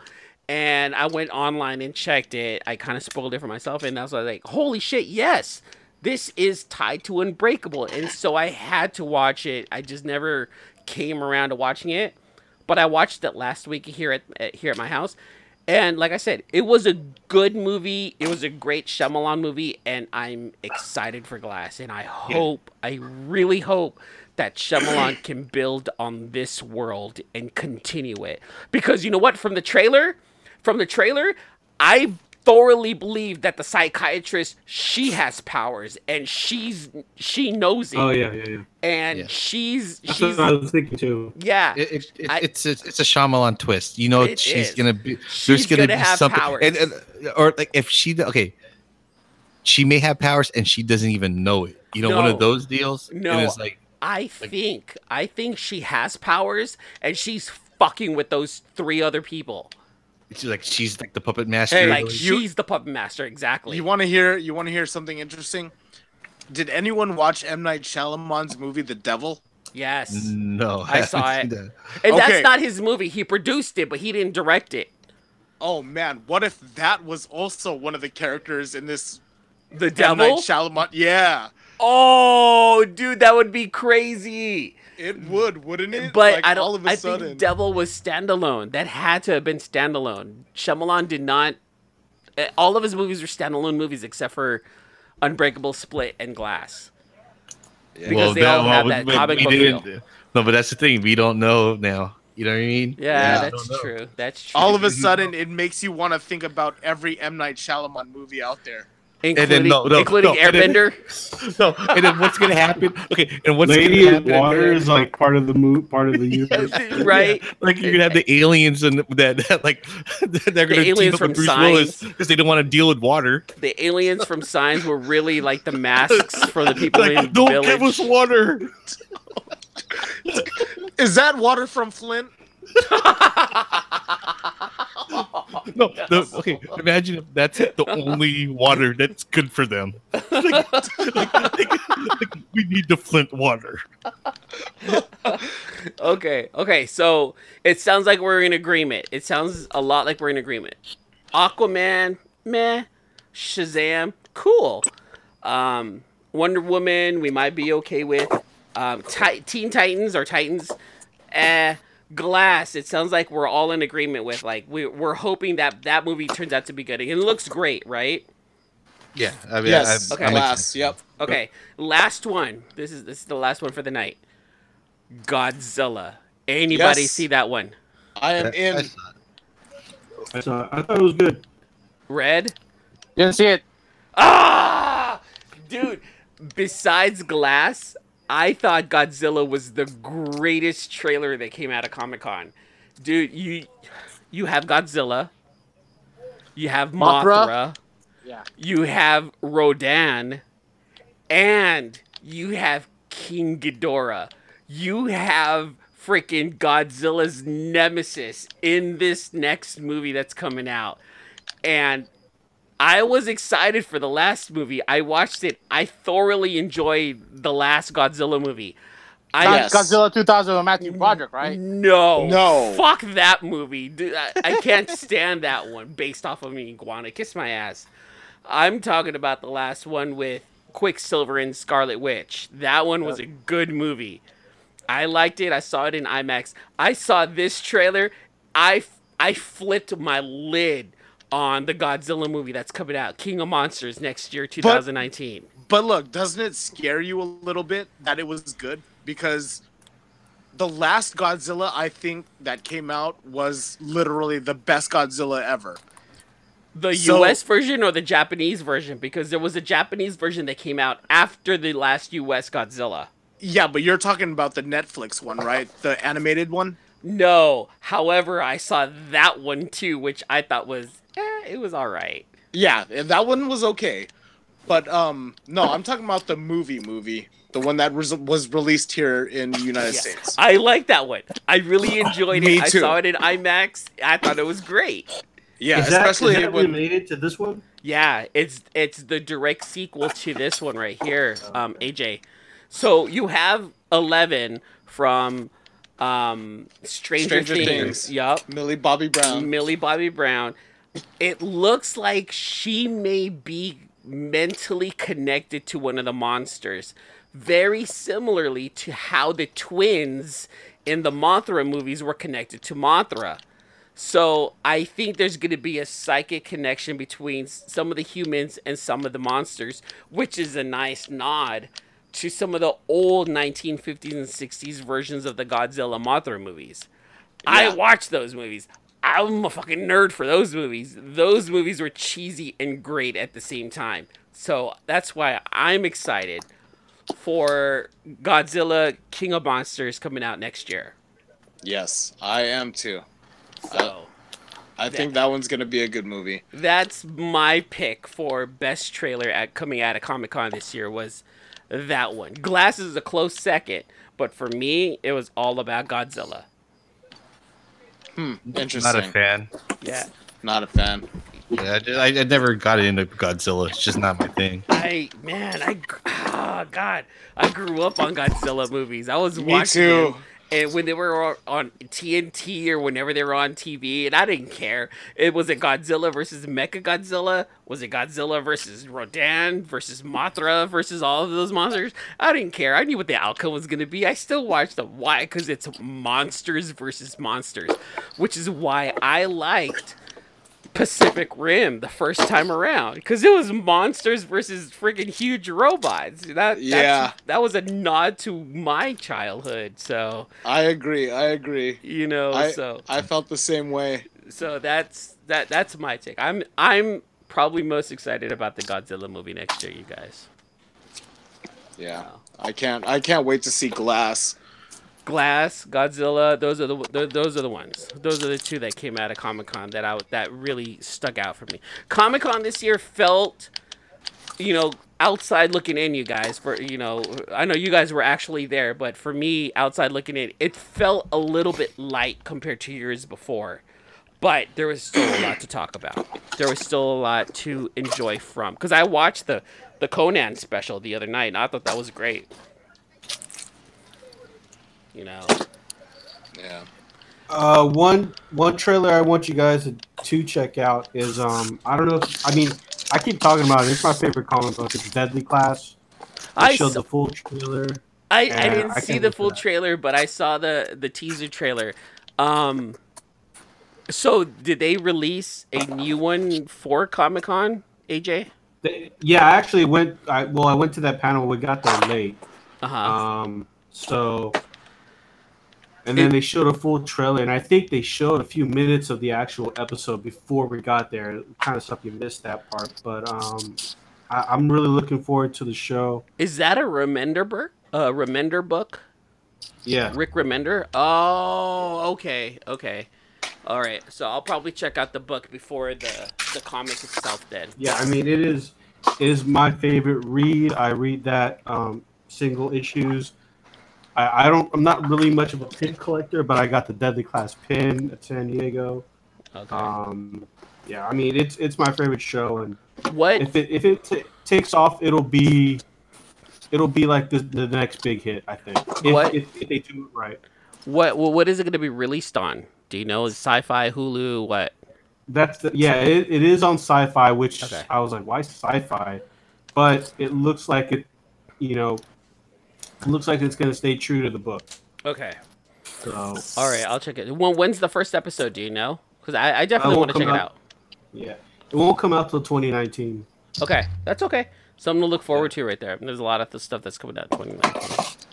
And I went online and checked it. I kind of spoiled it for myself, and that's why I was like, holy shit, yes, this is tied to Unbreakable, and so I had to watch it. I just never came around to watching it, but I watched it last week here at, at here at my house, and like I said, it was a good movie. It was a great Shyamalan movie, and I'm excited for Glass. And I hope, I really hope that Shyamalan [CLEARS THROAT] can build on this world and continue it. Because you know what? From the trailer, from the trailer, I thoroughly believe that the psychiatrist she has powers and she's she knows it Oh yeah, yeah, yeah. and Yeah. she's That's she's what I was thinking too. yeah It, it, it, I- it's a, it's a Shyamalan twist. You know, she's is. gonna be She's there's gonna, gonna be have something, powers. and, and or like if she okay, she may have powers and she doesn't even know it. You know, one of those deals. No. and it's like I think I think she has powers and she's fucking with those three other people. She's like she's like the puppet master. Hey, Like you- she's the puppet master, exactly. You want to hear? You want to hear something interesting? Did anyone watch M Night Shyamalan's movie The Devil? yes. no, I saw it. that. And Okay. that's not his movie. He produced it, but he didn't direct it. Oh man, what if that was also one of the characters in this The M Night devil? Shyamalan? Yeah, Oh, dude, that would be crazy. It would, wouldn't it? But Like, I don't All of a I sudden, think Devil was standalone. That had to have been standalone. Shyamalan did not eh, all of his movies are standalone movies except for Unbreakable Split and Glass. Because they all have that but comic book feel. No, but that's the thing. We don't know now. You know what I mean? Yeah, Yeah. that's true. That's true. all of a sudden it makes you want to think about every M Night Shyamalan movie out there. Including, then no, no, including no, and then- Airbender. [LAUGHS] No, and then what's gonna happen? Okay, and what's Lady gonna happen? Water is like part of the move, part of the [LAUGHS] universe. right? Like you're gonna have the aliens and [LAUGHS] that, that like they're gonna team aliens up from with Bruce Signs. Willis because they don't want to deal with water. The aliens from Signs were really like the masks for the people in Like, don't village. give us water. Is that water from Flint? No, the, okay. Imagine if that's the only water that's good for them. Like, [LAUGHS] like, like, we need the Flint water. Okay, okay, so it sounds like we're in agreement. It sounds a lot like we're in agreement. Aquaman, meh. Shazam, cool. Um, Wonder Woman, we might be okay with. Um, Teen Titans or Titans, eh. Glass, it sounds like we're all in agreement with. Like we, we're hoping that that movie turns out to be good. And it looks great, right? Yeah, I mean, Yes, I, Okay. I'm glass. Yep. Okay, last one. This is this is the last one for the night. Godzilla. Anybody Yes. see that one? I am I in. saw it. I, saw, I thought it was good. Red? Didn't see it. Ah, dude. Besides Glass, I thought Godzilla was the greatest trailer that came out of Comic Con. Dude, you you have Godzilla, you have Mothra, Mothra? Yeah. you have Rodan, and you have King Ghidorah. You have freaking Godzilla's nemesis in this next movie that's coming out. And I was excited for the last movie. I watched it. I thoroughly enjoyed the last Godzilla movie. I Not Yes. Godzilla 2000 with Matthew Broderick, right? no, No. fuck that movie. Dude, I, I can't stand that one based off of me iguana. Kiss my ass. I'm talking about the last one with Quicksilver and Scarlet Witch. That one was a good movie. I liked it. I saw it in IMAX. I saw this trailer. I I flipped my lid on the Godzilla movie that's coming out, King of Monsters next year, 2019. But look, doesn't it scare you a little bit that it was good? Because the last Godzilla I think that came out was literally the best Godzilla ever. The So- U.S. version or the Japanese version? Because there was a Japanese version that came out after the last U.S. Godzilla. Yeah, but you're talking about the Netflix one, right? The animated one. No. However, I saw that one too, which I thought was, eh, it was all right. Yeah, that one was okay. But um no, I'm talking about the movie movie, the one that was was released here in the United Yeah. States. I like that one. I really enjoyed Me it. I saw it in IMAX. I thought it was great. Yeah, is especially is that when related to this one? Yeah, it's it's the direct sequel to this one right here, um, AJ. So you have Eleven from um, Stranger, Stranger Things. Things. Yup. Millie Bobby Brown. Millie Bobby Brown. It looks like she may be mentally connected to one of the monsters, very similarly to how the twins in the Mothra movies were connected to Mothra. So I think there's going to be a psychic connection between some of the humans and some of the monsters, which is a nice nod to some of the old 1950s and 60s versions of the Godzilla Mothra movies. I Yeah. watched those movies. I'm a fucking nerd for those movies. Those movies were cheesy and great at the same time. So that's why I'm excited for Godzilla King of Monsters coming out next year. Yes, I am too. So I think that one's gonna be a good movie. that's my pick for best trailer at coming out of Comic Con this year was that one. Glass is a close second, but for me, it was all about Godzilla. Hmm, interesting. Not a fan. Yeah. Not a fan. Yeah, I, I, I never got into Godzilla. It's just not my thing. I man, I gr- oh [SIGHS] god, I grew up on Godzilla movies. I was Me watching too. And when they were on TNT or whenever they were on TV, and I didn't care. It was it Godzilla versus Mecha Godzilla? Was it Godzilla versus Rodan versus Mothra versus all of those monsters? I didn't care. I knew what the outcome was gonna be. I still watched them. Why? Because it's monsters versus monsters, which is why I liked. Pacific Rim the first time around because it was monsters versus freaking huge robots. That that's- Yeah. that was a nod to my childhood. So I agree. I agree. you know, I so I felt the same way. so that's that that's my take. I'm I'm probably most excited about the Godzilla movie next year. You guys, Yeah. I can't I can't wait to see Glass. Glass, Godzilla, those are the th- those are the ones. Those are the two that came out of Comic Con that I that really stuck out for me. Comic Con this year felt, you know, outside looking in. You guys, for you know, I know you guys were actually there, but for me, outside looking in, it felt a little bit light compared to years before. But there was still a lot to talk about. There was still a lot to enjoy from. Because I watched the the Conan special the other night, and I thought that was great. You know. Yeah. Uh, one one trailer I want you guys to, to check out is um I don't know if, I mean I keep talking about it. It's my favorite comic book. It's Deadly Class. They I showed saw- the full trailer. I, I didn't I see the full trailer, but I saw the the teaser trailer. Um, so did they release a new one for Comic Con, AJ? They, yeah, I actually went. I well, I went to that panel. We got there late. Uh huh. Um, so, and then they showed a full trailer, and I think they showed a few minutes of the actual episode before we got there. Kind of stuff you missed that part, but um, I, I'm really looking forward to the show. Is that a Remender book? A Remender book? Yeah, Rick Remender? Oh, okay, okay. All right. So I'll probably check out the book before the the comic itself. Then. yeah. I mean, it is it is my favorite read. I read that um, single issues. I, I don't. I'm not really much of a pin collector, but I got the Deadly Class pin at San Diego. Okay. Um, yeah, I mean, it's it's my favorite show, and what? if it if it t- takes off, it'll be it'll be like the, the next big hit. I think if, What? if, if they do it right. What? Well, what is it going to be released on? Do you know? Is Sci-Fi, Hulu, what? That's the, yeah, it, it is on Sci-Fi, which Okay. I was like, why Sci-Fi? But it looks like it, you know, looks like it's gonna stay true to the book. Okay. So All right, I'll check it. When, when's the first episode? Do you know? Because I, I definitely want to will check it out. yeah, it won't come out till 2019. Okay, that's okay. Something to look forward to right there. There's a lot of the stuff that's coming out in 2019.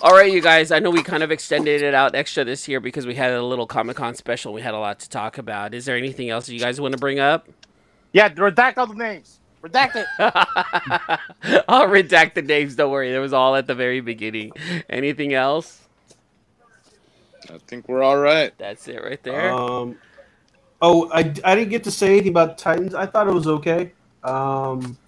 All right, you guys. I know we kind of extended it out extra this year because we had a little Comic Con special. We had a lot to talk about. Is there anything else you guys want to bring up? Yeah, redact all the names. Redact it. [LAUGHS] I'll redact the names. Don't worry. That was all at the very beginning. Anything else? I think we're all right. That's it right there. Um, oh, I, I didn't get to say anything about Titans. I thought it was okay. Um,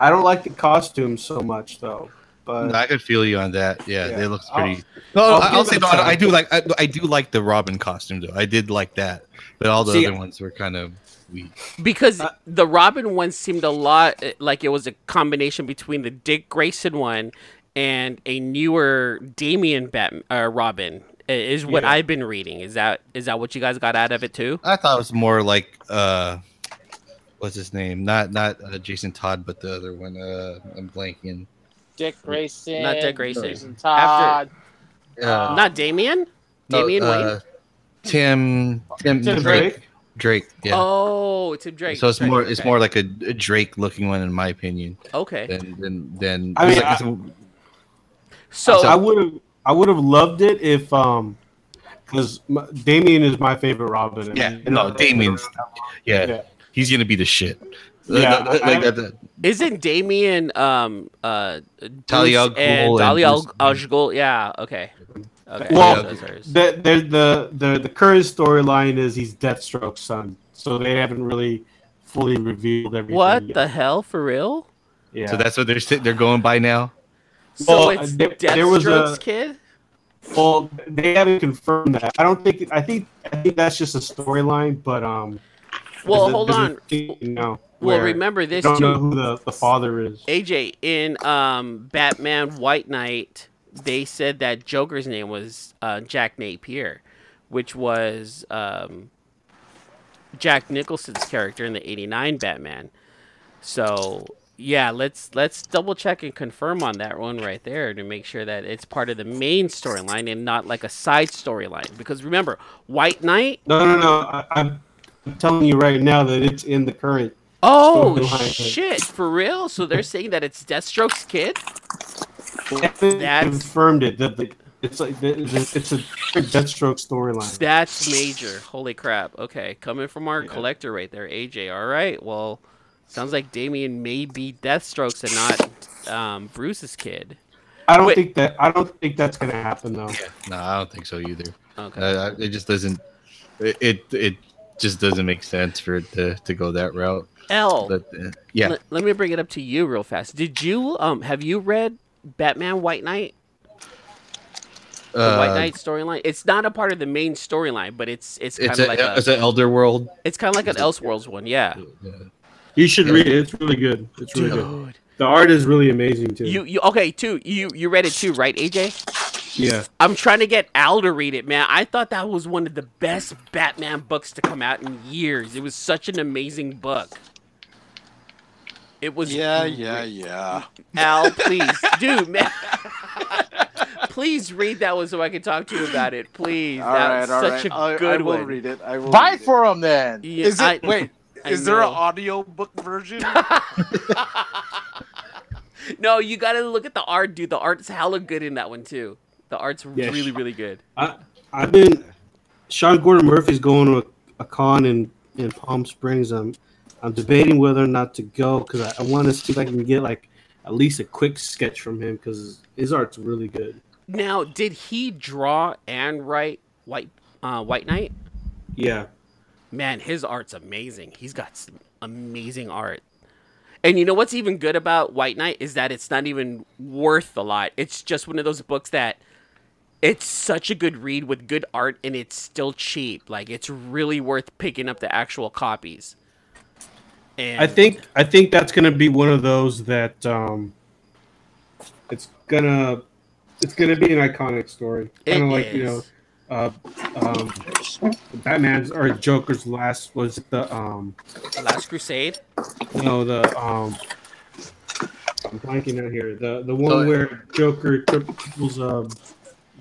I don't like the costumes so much though. But I could feel you on that. Yeah, Yeah. they look I'll- pretty. no, I'll I'll, say it no. a I, I try. do like. I, I do like the Robin costume though. I did like that, but all the See, other ones were kind of weak. because Uh, the Robin one seemed a lot eh, like it was a combination between the Dick Grayson one and a newer Damian Bat uh, Robin. Is what Yeah. I've been reading. Is that is that what you guys got out of it too? I thought it was more like uh, what's his name? Not not uh, Jason Todd, but the other one. Uh, I'm blanking. Dick Grayson. Not Dick Grayson. Jason Todd. Uh, Not Damian. no, Damian Wayne. uh, Tim Tim, Tim Drake. Drake. Drake. Yeah. Oh, Tim Drake. so it's Drake, more it's okay. more like a, a Drake looking one in my opinion okay. than than than. I mean, like- I- it's- So I would have I would have loved it if um because Damian is my favorite Robin. Yeah, and- no, Damian's yeah, Yeah. he's gonna be the shit. Yeah, Uh, like I- that- that- Isn't Damian um uh Talia al and Talia al al Ghul? Yeah. Okay. Okay. Well, those are hers. the, the the the the current storyline is he's Deathstroke's son, so they haven't really fully revealed everything. what yet. the hell for real? Yeah. So that's what they're sit- they're going by now. So Well, it's there- there was Deathstroke's a- kid. well, they haven't confirmed that. I don't think. I think. I think that's just a storyline. But um. Well, hold a on. thing now Well, remember they this don't know too. who the, the father is. AJ in um Batman White Knight, they said that Joker's name was uh, Jack Napier, which was um, Jack Nicholson's character in the '89 Batman. So yeah, let's let's double check and confirm on that one right there to make sure that it's part of the main storyline and not like a side storyline. Because remember, White Knight. No, no, no. I, I'm I'm telling you right now that it's in the current. Oh shit! For real? So they're saying that it's Deathstroke's kid? They That's- confirmed it. That the, it's like the, the, it's a Deathstroke storyline. That's major. Holy crap. Okay, coming from our collector right there, AJ. All right. Well, sounds like Damian may be Deathstroke's and not um, Bruce's kid. I don't Wait. think that. I don't think that's gonna happen though. No, I don't think so either. Okay. Uh, it just doesn't. It, it it just doesn't make sense for it to, to go that route. L. But uh, yeah, Let, let me bring it up to you real fast. Did you um have you read Batman White Knight? The White uh, Knight storyline. It's not a part of the main storyline, but it's it's kind of like a, it's an Elseworld. it's kind of like an Elseworlds one. Yeah. You should read it. It's really good. It's really good. The art is really amazing too. You you okay too? You you read it too, right, AJ? yeah. I'm trying to get Al to read it, man. I thought that was one of the best Batman books to come out in years. It was such an amazing book. It was Yeah, great. yeah, yeah. Al, please, dude, man. please read that one so I can talk to you about it. Please, All right, that's all such right. a I, good I will one. read it. I will. Buy for him then. Yeah, Is it? I- wait. I Is there an audio book version? [LAUGHS] No, you got to look at the art, dude. The art's hella good in that one too. The art's Yeah, really, really good. I I've been. Sean Gordon Murphy's going to a, a con in in Palm Springs. I'm I'm debating whether or not to go because I, I want to see if I can get like at least a quick sketch from him because his art's really good. Now, did he draw and write White uh, White Knight? Yeah. man, his art's amazing. He's got some amazing art. And you know what's even good about White Knight is that it's not even worth a lot. It's just one of those books that it's such a good read with good art and it's still cheap. Like it's really worth picking up the actual copies. And I think I think that's gonna be one of those that um, it's gonna it's gonna be an iconic story, kind of like you know, uh, um, Batman's or Joker's last was it the um Last Crusade. no the um I'm blanking out here. The the one So- where Joker kills uh,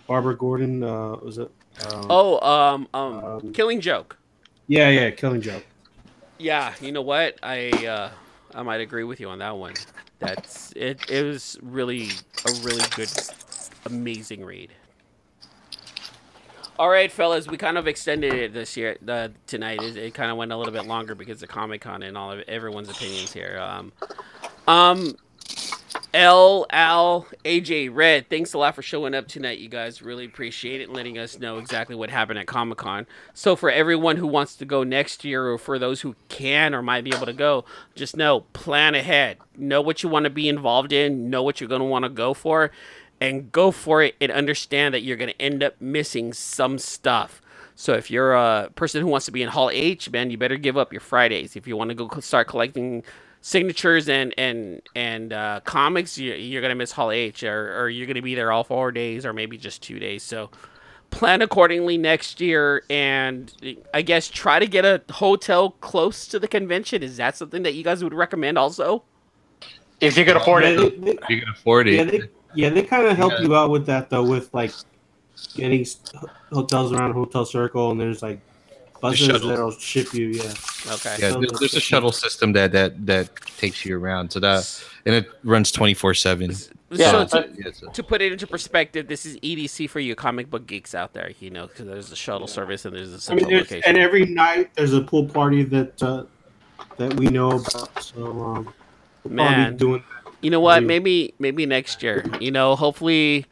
Barbara Gordon uh was it um, Oh, um, um, Um, Killing Joke. yeah yeah Killing Joke Yeah, you know what? I uh I might agree with you on that one. That's it. It was really a really good, amazing read. All right, fellas, we kind of extended it this year uh, tonight. It, it kind of went a little bit longer because of Comic Con and all of everyone's opinions here. Um, um, L, Al, AJ, Red, thanks a lot for showing up tonight, you guys. Really appreciate it and letting us know exactly what happened at Comic Con. So, for everyone who wants to go next year, or for those who can or might be able to go, just know plan ahead. Know what you want to be involved in, know what you're going to want to go for, and go for it and understand that you're going to end up missing some stuff. So if you're a person who wants to be in Hall H, man, you better give up your Fridays. If you want to go start collecting signatures and and and uh, comics, you, you're gonna miss Hall H, or, or you're gonna be there all four days, or maybe just two days. So plan accordingly next year, and I guess try to get a hotel close to the convention. Is that something that you guys would recommend also? If you can afford Yeah, it. they, they, You can afford it. yeah, they, yeah, they kind of help Yeah. you out with that though, with like getting hotels around Hotel Circle, and there's like buses shuttles. that'll ship you. Yeah, Okay. yeah, there's, there's a shuttle system that that that takes you around. So that and it runs twenty four seven. Yeah, So uh, to, to put it into perspective, this is EDC for you comic book geeks out there. You know, because there's a shuttle service and there's a I central mean, there's, location. and every night there's a pool party that uh, that we know about. So um, we'll Man. be doing You know what? Maybe maybe next year. You know, hopefully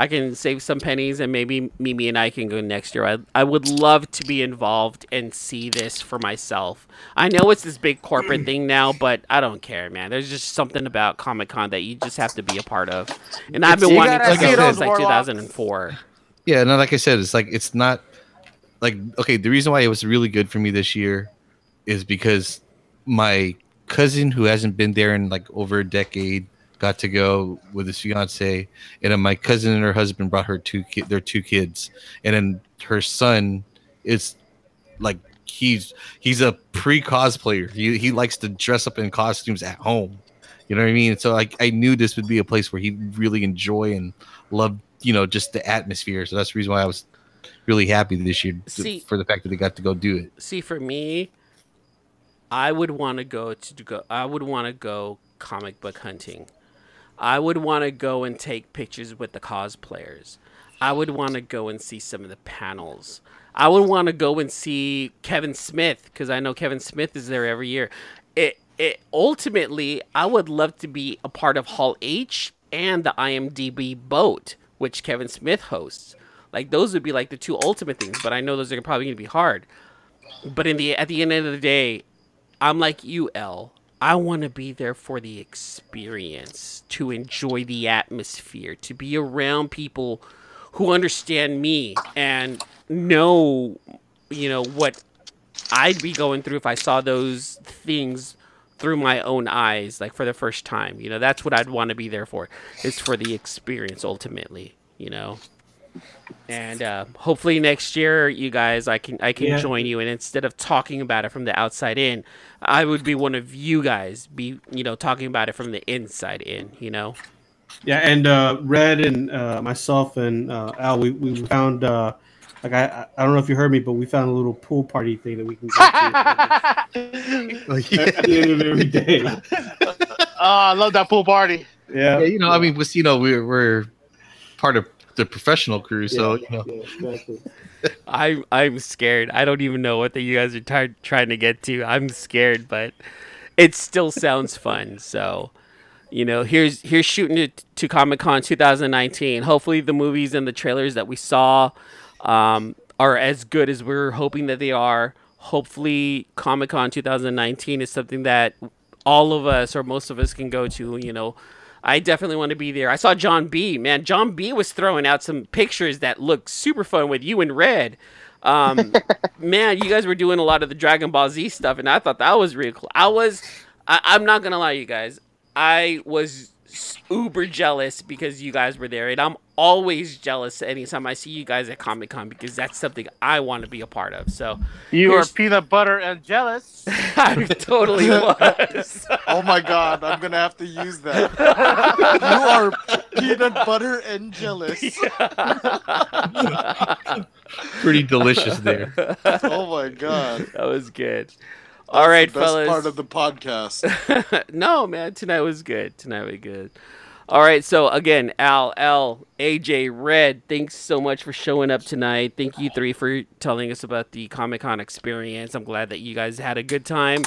I can save some pennies and maybe Mimi and I can go next year. I I would love to be involved and see this for myself. I know it's this big corporate thing now, but I don't care, man. There's just something about Comic Con that you just have to be a part of. And I've been wanting gotta go since like 2004. Yeah, no, like I said, it's like it's not like okay. The reason why it was really good for me this year is because my cousin, who hasn't been there in like over a decade, got to go with his fiance, and then my cousin and her husband brought her two ki- their two kids, and then her son is like he's he's a pre cosplayer. He he likes to dress up in costumes at home. You know what I mean? So like I knew this would be a place where he'd really enjoy and love, you know, just the atmosphere. So that's the reason why I was really happy this year to- for the fact that they got to go do it. See, for me, I would want to go to go. I would want to go comic book hunting. I would want to go and take pictures with the cosplayers. I would want to go and see some of the panels. I would want to go and see Kevin Smith because I know Kevin Smith is there every year. It it ultimately, I would love to be a part of Hall H and the IMDb boat, which Kevin Smith hosts. Like those would be like the two ultimate things, but I know those are probably to be hard. But in the at the end of the day, I'm like you, L. I want to be there for the experience, to enjoy the atmosphere, to be around people who understand me and know, you know, what I'd be going through if I saw those things through my own eyes, like for the first time. You know, that's what I'd want to be there for. Is for the experience ultimately. You know. And uh, hopefully next year, you guys, I can I can Yeah. join you, and instead of talking about it from the outside in, I would be one of you guys, be you know talking about it from the inside in. You know. Yeah, and uh, Red and uh, myself and uh, Al, we, we found uh, like I I don't know if you heard me, but we found a little pool party thing that we can go to [LAUGHS] [LAUGHS] at the end of every day. Oh, [LAUGHS] I love that pool party. Yeah, Yeah, you know, I mean, with you know, we're we're part of the professional crew, so you know, yeah, exactly. [LAUGHS] I'm I'm scared. I don't even know what that you guys are tar- trying to get to. I'm scared, but it still sounds fun. So, you know, here's here's shooting it to Comic Con 2019. Hopefully, the movies and the trailers that we saw um, are as good as we're hoping that they are. Hopefully, Comic Con 2019 is something that all of us or most of us can go to. You know. I definitely want to be there. I saw John B. Man, John B. was throwing out some pictures that looked super fun with you in red. Um, [LAUGHS] man, you guys were doing a lot of the Dragon Ball Z stuff, and I thought that was really cool. I was, I, I'm not gonna lie, you guys, I was uber jealous because you guys were there, and I'm always jealous anytime I see you guys at Comic Con because that's something I want to be a part of. So You are peanut butter and jealous. [LAUGHS] I totally [LAUGHS] was. Oh my god, I'm gonna have to use that. [LAUGHS] you are peanut butter and jealous. pretty delicious there. Oh my god. that was good. All right, best fellas. part of the podcast. [LAUGHS] no, man, tonight was good. Tonight was good. All right, so again, Al, L, AJ, Red, thanks so much for showing up tonight. Thank you three for telling us about the Comic Con experience. I'm glad that you guys had a good time.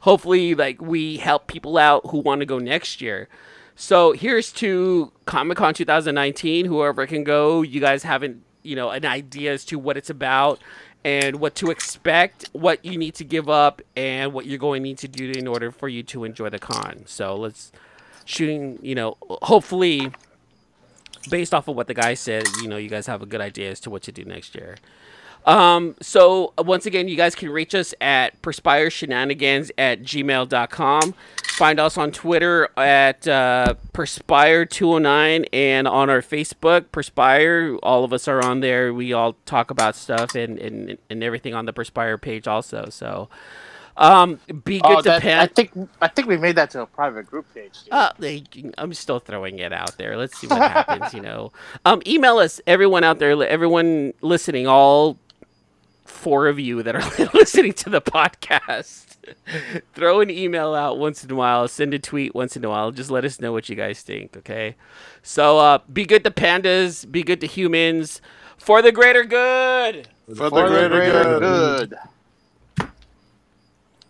Hopefully, like we help people out who want to go next year. So here's to Comic Con 2019. Whoever can go, you guys haven't, you know, an idea as to what it's about and what to expect, what you need to give up, and what you're going to need to do in order for you to enjoy the con. So let's shooting, you know, hopefully based off of what the guy said, you know, you guys have a good idea as to what to do next year. Um, so once again, you guys can reach us at perspire shenanigans at gmail.com. Find us on Twitter at uh, perspire209 and on our Facebook, Perspire. All of us are on there. We all talk about stuff and, and, and everything on the Perspire page also. So um, be good Oh, to that. I think I think we made that to a private group page. Uh, I'm still throwing it out there. Let's see what happens. You [LAUGHS] know, um, email us, everyone out there, everyone listening, all four of you that are [LAUGHS] listening to the podcast. Throw an email out once in a while. Send a tweet once in a while. Just let us know what you guys think. Okay. So, uh, be good to pandas. Be good to humans. For the greater good. For the For the greater greater good. good.